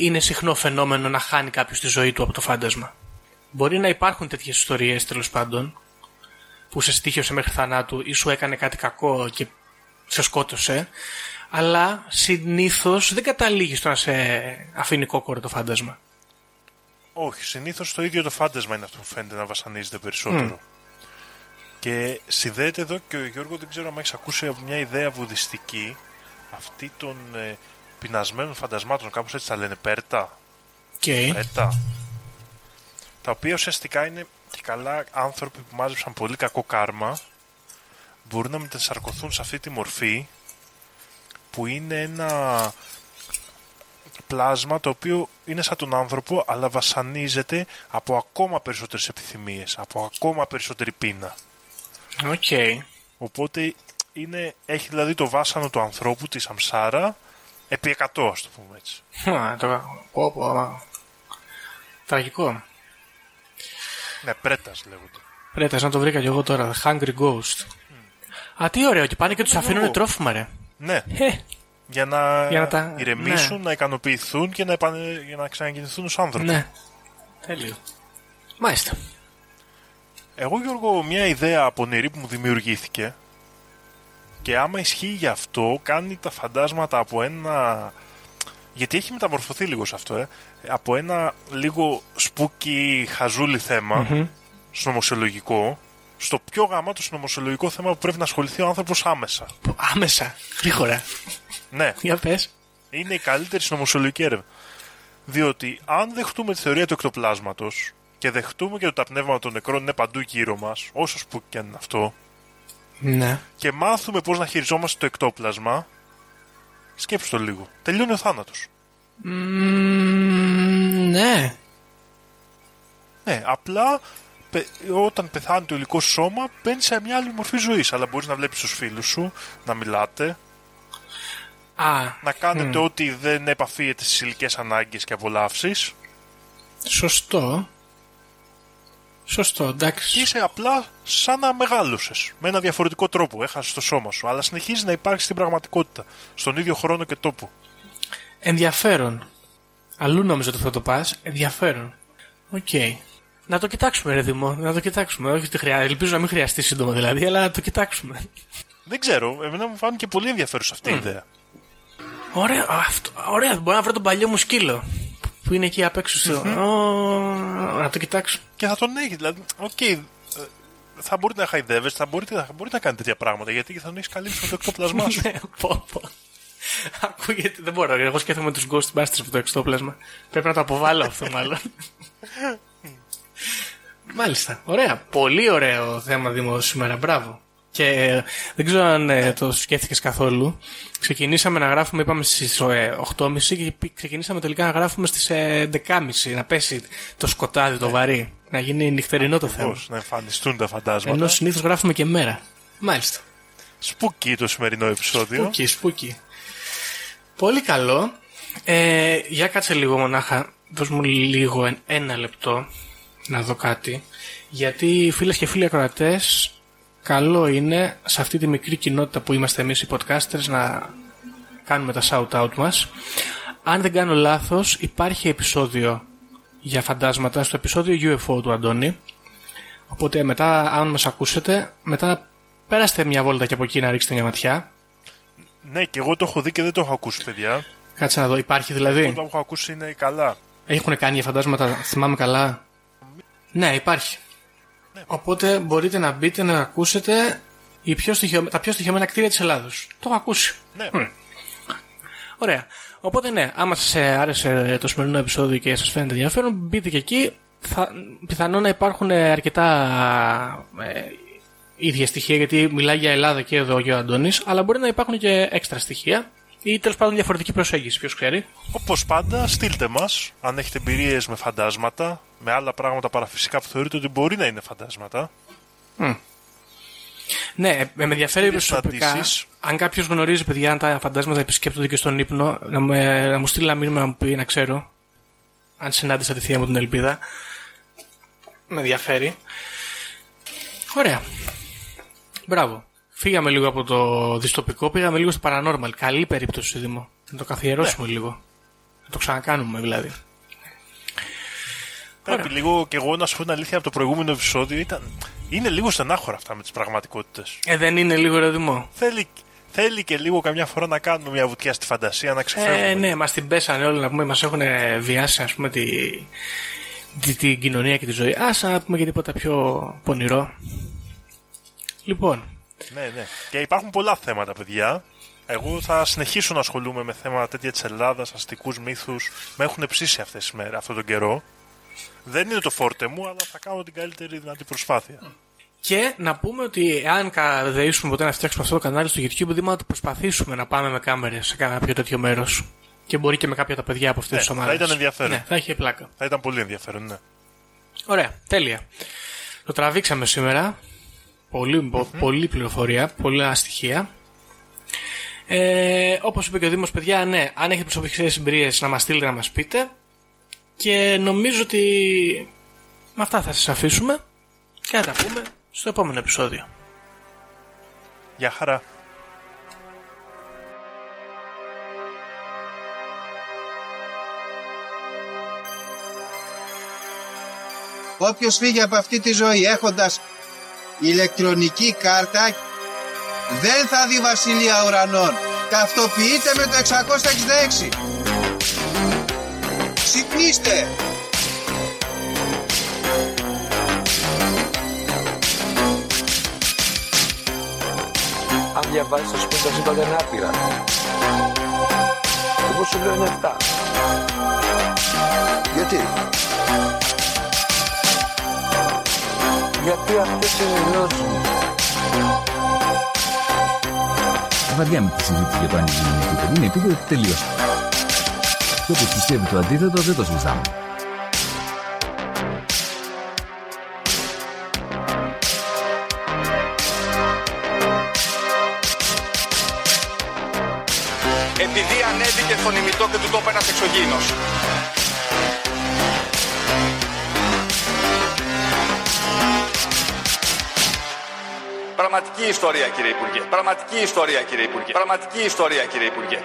είναι συχνό φαινόμενο να χάνει κάποιος τη ζωή του από το φάντασμα. Μπορεί να υπάρχουν τέτοιες ιστορίες τέλος πάντων, που σε στήχιωσε μέχρι θανάτου ή σου έκανε κάτι κακό και σε σκότωσε, αλλά συνήθως δεν καταλήγεις στο να σε αφήνει κόκορο το φάντασμα. Όχι, συνήθως το ίδιο το φάντασμα είναι αυτό που φαίνεται να βασανίζεται περισσότερο. Και συνδέεται εδώ και ο Γιώργο, δεν ξέρω αν έχεις ακούσει από μια ιδέα βουδιστική αυτή των ε, πεινασμένων φαντασμάτων, κάπως έτσι τα λένε, πέρτα. Okay. Πέρτα. Τα οποία ουσιαστικά είναι και καλά άνθρωποι που μάζεψαν πολύ κακό κάρμα, μπορούν να μετασαρκωθούν σε αυτή τη μορφή που είναι ένα πλάσμα το οποίο είναι σαν τον άνθρωπο αλλά βασανίζεται από ακόμα περισσότερες επιθυμίες, από ακόμα περισσότερη πείνα. Οκ. Οπότε είναι, έχει δηλαδή το βάσανο του ανθρώπου, τη Σαμσάρα, επί 100 ας το πούμε έτσι. Α, το... πω, πω, α. Τραγικό. Ναι, πρέτας λέγονται. Πρέτας να το βρήκα κι εγώ τώρα. The Hungry Ghost. Α, τι ωραίο. Και πάνε και τους αφήνουν εγώ. τρόφιμα, ρε. Ναι, Ε, για να, Για να τα- ηρεμήσουν, ναι. να ικανοποιηθούν και να, επανε... για να ξανακινηθούν ως άνθρωποι. ναι. Τέλειο. Μάλιστα. Εγώ, Γιώργο, μια ιδέα από νερή που μου δημιουργήθηκε Και άμα ισχύει γι' αυτό, κάνει τα φαντάσματα από ένα. Γιατί έχει μεταμορφωθεί λίγο σε αυτό, ε. Από ένα λίγο σπούκι χαζούλι θέμα, συνωμοσιολογικό, στο πιο γαμάτο συνωμοσιολογικό θέμα που πρέπει να ασχοληθεί ο άνθρωπος άμεσα. Άμεσα, γρήγορα. Ναι, Για πες. είναι η καλύτερη συνωμοσιολογική έρευνα. Διότι αν δεχτούμε τη θεωρία του εκτοπλάσματος και δεχτούμε και ότι τα πνεύματα των νεκρών είναι παντού γύρω μας, όσο σπούκι και αν είναι αυτό, Ναι. και μάθουμε πώς να χειριζόμαστε το εκτόπλασμα, σκέψτε το λίγο. Τελειώνει ο θάνατος. Μμμ, ναι. Ναι, απλά πε- όταν πεθάνει το υλικό σου σώμα, μπαίνει σε μια άλλη μορφή ζωής. Αλλά μπορείς να βλέπεις τους φίλους σου, να μιλάτε, Α, να κάνετε ό,τι δεν επαφίεται στις υλικές ανάγκες και απολαύσεις. σωστό. Σωστό, Και εντάξει. είσαι απλά σαν να μεγάλωσες. Με ένα διαφορετικό τρόπο. Έχασες το σώμα σου. Αλλά συνεχίζεις να υπάρχεις στην πραγματικότητα. Στον ίδιο χρόνο και τόπο. Ενδιαφέρον. Αλλού νόμιζα ότι θα το πας. Ενδιαφέρον. Οκ. Να το κοιτάξουμε, ρε Δημό. Να το κοιτάξουμε. Όχι ότι χρειάζεται. Ελπίζω να μην χρειαστεί σύντομα δηλαδή, αλλά να το κοιτάξουμε. Δεν ξέρω. Εμένα μου φάνηκε πολύ ενδιαφέρουσα αυτή η ιδέα. Ωραία, α, αυτό, ωραία. Μπορώ να βρω τον παλιό μου σκύλο. Που είναι εκεί απ' έξω. στο- Ω, να το κοιτάξω. Και θα τον έχει. Δηλαδή, οκ. ε, θα μπορείτε να χαϊδεύεστε, θα μπορείτε, θα μπορείτε να κάνετε τέτοια πράγματα. Γιατί θα τον έχεις καλύψει με το εκτόπλασμά σου. [LAUGHS] Ναι, πω, πω. Ακούγεται, δεν μπορώ. Εγώ σκέφτομαι τους Ghostbusters από το εξτόπλασμα. Πρέπει να το αποβάλω αυτό, [LAUGHS] μάλλον. Μάλιστα. Ωραία. Πολύ ωραίο θέμα Δήμο σήμερα. Μπράβο. Και ε, δεν ξέρω αν ε, το σκέφτηκες καθόλου. Ξεκινήσαμε να γράφουμε, είπαμε στις 8.30 και πη- ξεκινήσαμε τελικά να γράφουμε στις 10.30. Να πέσει το σκοτάδι, το βαρύ. Να γίνει νυχτερινό το θέμα. Πώς να εμφανιστούν τα φαντάσματα. Ενώ συνήθως γράφουμε και μέρα. Μάλιστα. Σπούκι το σημερινό επεισόδιο. Σπούκι, σπούκι. Πολύ καλό. Ε, για κάτσε λίγο μονάχα. Δώσ' μου λίγο εν- ένα λεπτό να δω κάτι. Γιατί φίλες και φίλοι ακροατές καλό είναι σε αυτή τη μικρή κοινότητα που είμαστε εμείς οι podcasters να κάνουμε τα shout-out μας. Αν δεν κάνω λάθος υπάρχει επεισόδιο για φαντάσματα στο επεισόδιο UFO του Αντώνη. Οπότε μετά αν μας ακούσετε μετά πέραστε μια βόλτα και από εκεί να ρίξετε μια ματιά. Ναι, και εγώ το έχω δει και δεν το έχω ακούσει, παιδιά. Κάτσε να δω, υπάρχει δηλαδή; Αυτό που έχω ακούσει είναι καλά. Έχουν κάνει για φαντάσματα, θυμάμαι καλά; Ναι, υπάρχει. Οπότε μπορείτε να μπείτε να ακούσετε οι πιο στοιχεω... τα πιο στοιχειωμένα κτίρια της Ελλάδος. Το έχω ακούσει. Ναι. Ωραία. Οπότε ναι, άμα σας ε, άρεσε το σημερινό επεισόδιο και σας φαίνεται ενδιαφέρον, μπείτε και εκεί. Θα, πιθανόν να υπάρχουν ε, αρκετά ε, ίδια στοιχεία, γιατί μιλάει για Ελλάδα και εδώ και ο Αντώνης, αλλά μπορεί να υπάρχουν και έξτρα στοιχεία ή τέλος πάντων διαφορετική προσέγγιση, ποιος ξέρει. Όπως πάντα, στείλτε μας αν έχετε εμπειρίες με φαντάσματα, με άλλα πράγματα παραφυσικά που θεωρείτε ότι μπορεί να είναι φαντάσματα. Ναι, ε, με ενδιαφέρει Ίδιες προσωπικά. συναντήσεις. Αν κάποιος γνωρίζει, παιδιά, αν τα φαντάσματα επισκέπτονται και στον ύπνο, να, με, να μου στείλει ένα μήνυμα να μου πει να ξέρω. Αν συνάντησα τη θεία μου την ελπίδα. Με ενδιαφέρει. Ωραία. Μπράβο. Φύγαμε λίγο από το δυστοπικό, πήγαμε λίγο στο paranormal. Καλή περίπτωση, Δήμο. Να το καθιερώσουμε λίγο. Να το ξανακάνουμε δηλαδή. Πρέπει λίγο και εγώ να σου πω την αλήθεια από το προηγούμενο επεισόδιο. Ήταν... Είναι λίγο στενάχωρα αυτά με τις πραγματικότητες. Ε, δεν είναι λίγο ρε Δήμο. Θέλει, θέλει και λίγο καμιά φορά να κάνουμε μια βουτιά στη φαντασία, να ξεφεύγουμε. Ε, ναι, μας την πέσανε όλοι να πούμε, μας έχουν βιάσει ας πούμε τη, τη, την κοινωνία και τη ζωή. Α να πούμε και τίποτα πιο πονηρό. Λοιπόν, Ναι, ναι. Και υπάρχουν πολλά θέματα, παιδιά. Εγώ θα συνεχίσω να ασχολούμαι με θέματα τέτοια της Ελλάδας, αστικούς μύθους. Με έχουν ψήσει αυτές τις μέρες, αυτόν τον καιρό. Δεν είναι το φόρτε μου, αλλά θα κάνω την καλύτερη δυνατή προσπάθεια. και να πούμε ότι αν καδεήσουμε ποτέ να φτιάξουμε αυτό το κανάλι στο YouTube, δούμε να το προσπαθήσουμε να πάμε με κάμερες σε κάποιο τέτοιο μέρος. Και μπορεί και με κάποια τα παιδιά από αυτές Ναι, τι θα ομάδες. ήταν ενδιαφέρον. Ναι, θα είχε πλάκα. Θα ήταν πολύ ενδιαφέρον, ναι. Ωραία, τέλεια. Το τραβήξαμε σήμερα. Πολύ, πο- πολύ πληροφορία, πολλά στοιχεία. Ε, όπως είπε και ο Δήμος, παιδιά, ναι, αν έχετε προσωπικές εμπειρίες να μας στείλετε να μας πείτε. Και νομίζω ότι με αυτά θα σας αφήσουμε και θα τα πούμε στο επόμενο επεισόδιο. Γεια χαρά. Όποιος φύγει από αυτή τη ζωή έχοντας ηλεκτρονική κάρτα Δεν θα δει βασιλεία ουρανών. Ταυτοποιείτε με το 666. Ξυπνήστε. Αν διαβάζεις θα σου πει τα σύμπαντα είναι άπειρα. Εγώ σου λέω είναι 7. Γιατί; Γιατί αυτές είναι οι γνώσεις μου. Βαριά με τη συζήτηση για το αν είναι επίπεδο. Είναι επίπεδο τελείω. Και όποιο πιστεύει το αντίθετο δεν το συζητάμε. Επειδή ανέβηκε στον ημιτό και του τόπου ένας εξωγήινος. Πραγματική ιστορία κύριε Υπουργέ. Πραγματική ιστορία κύριε Υπουργέ. Πραγματική ιστορία κύριε Υπουργέ.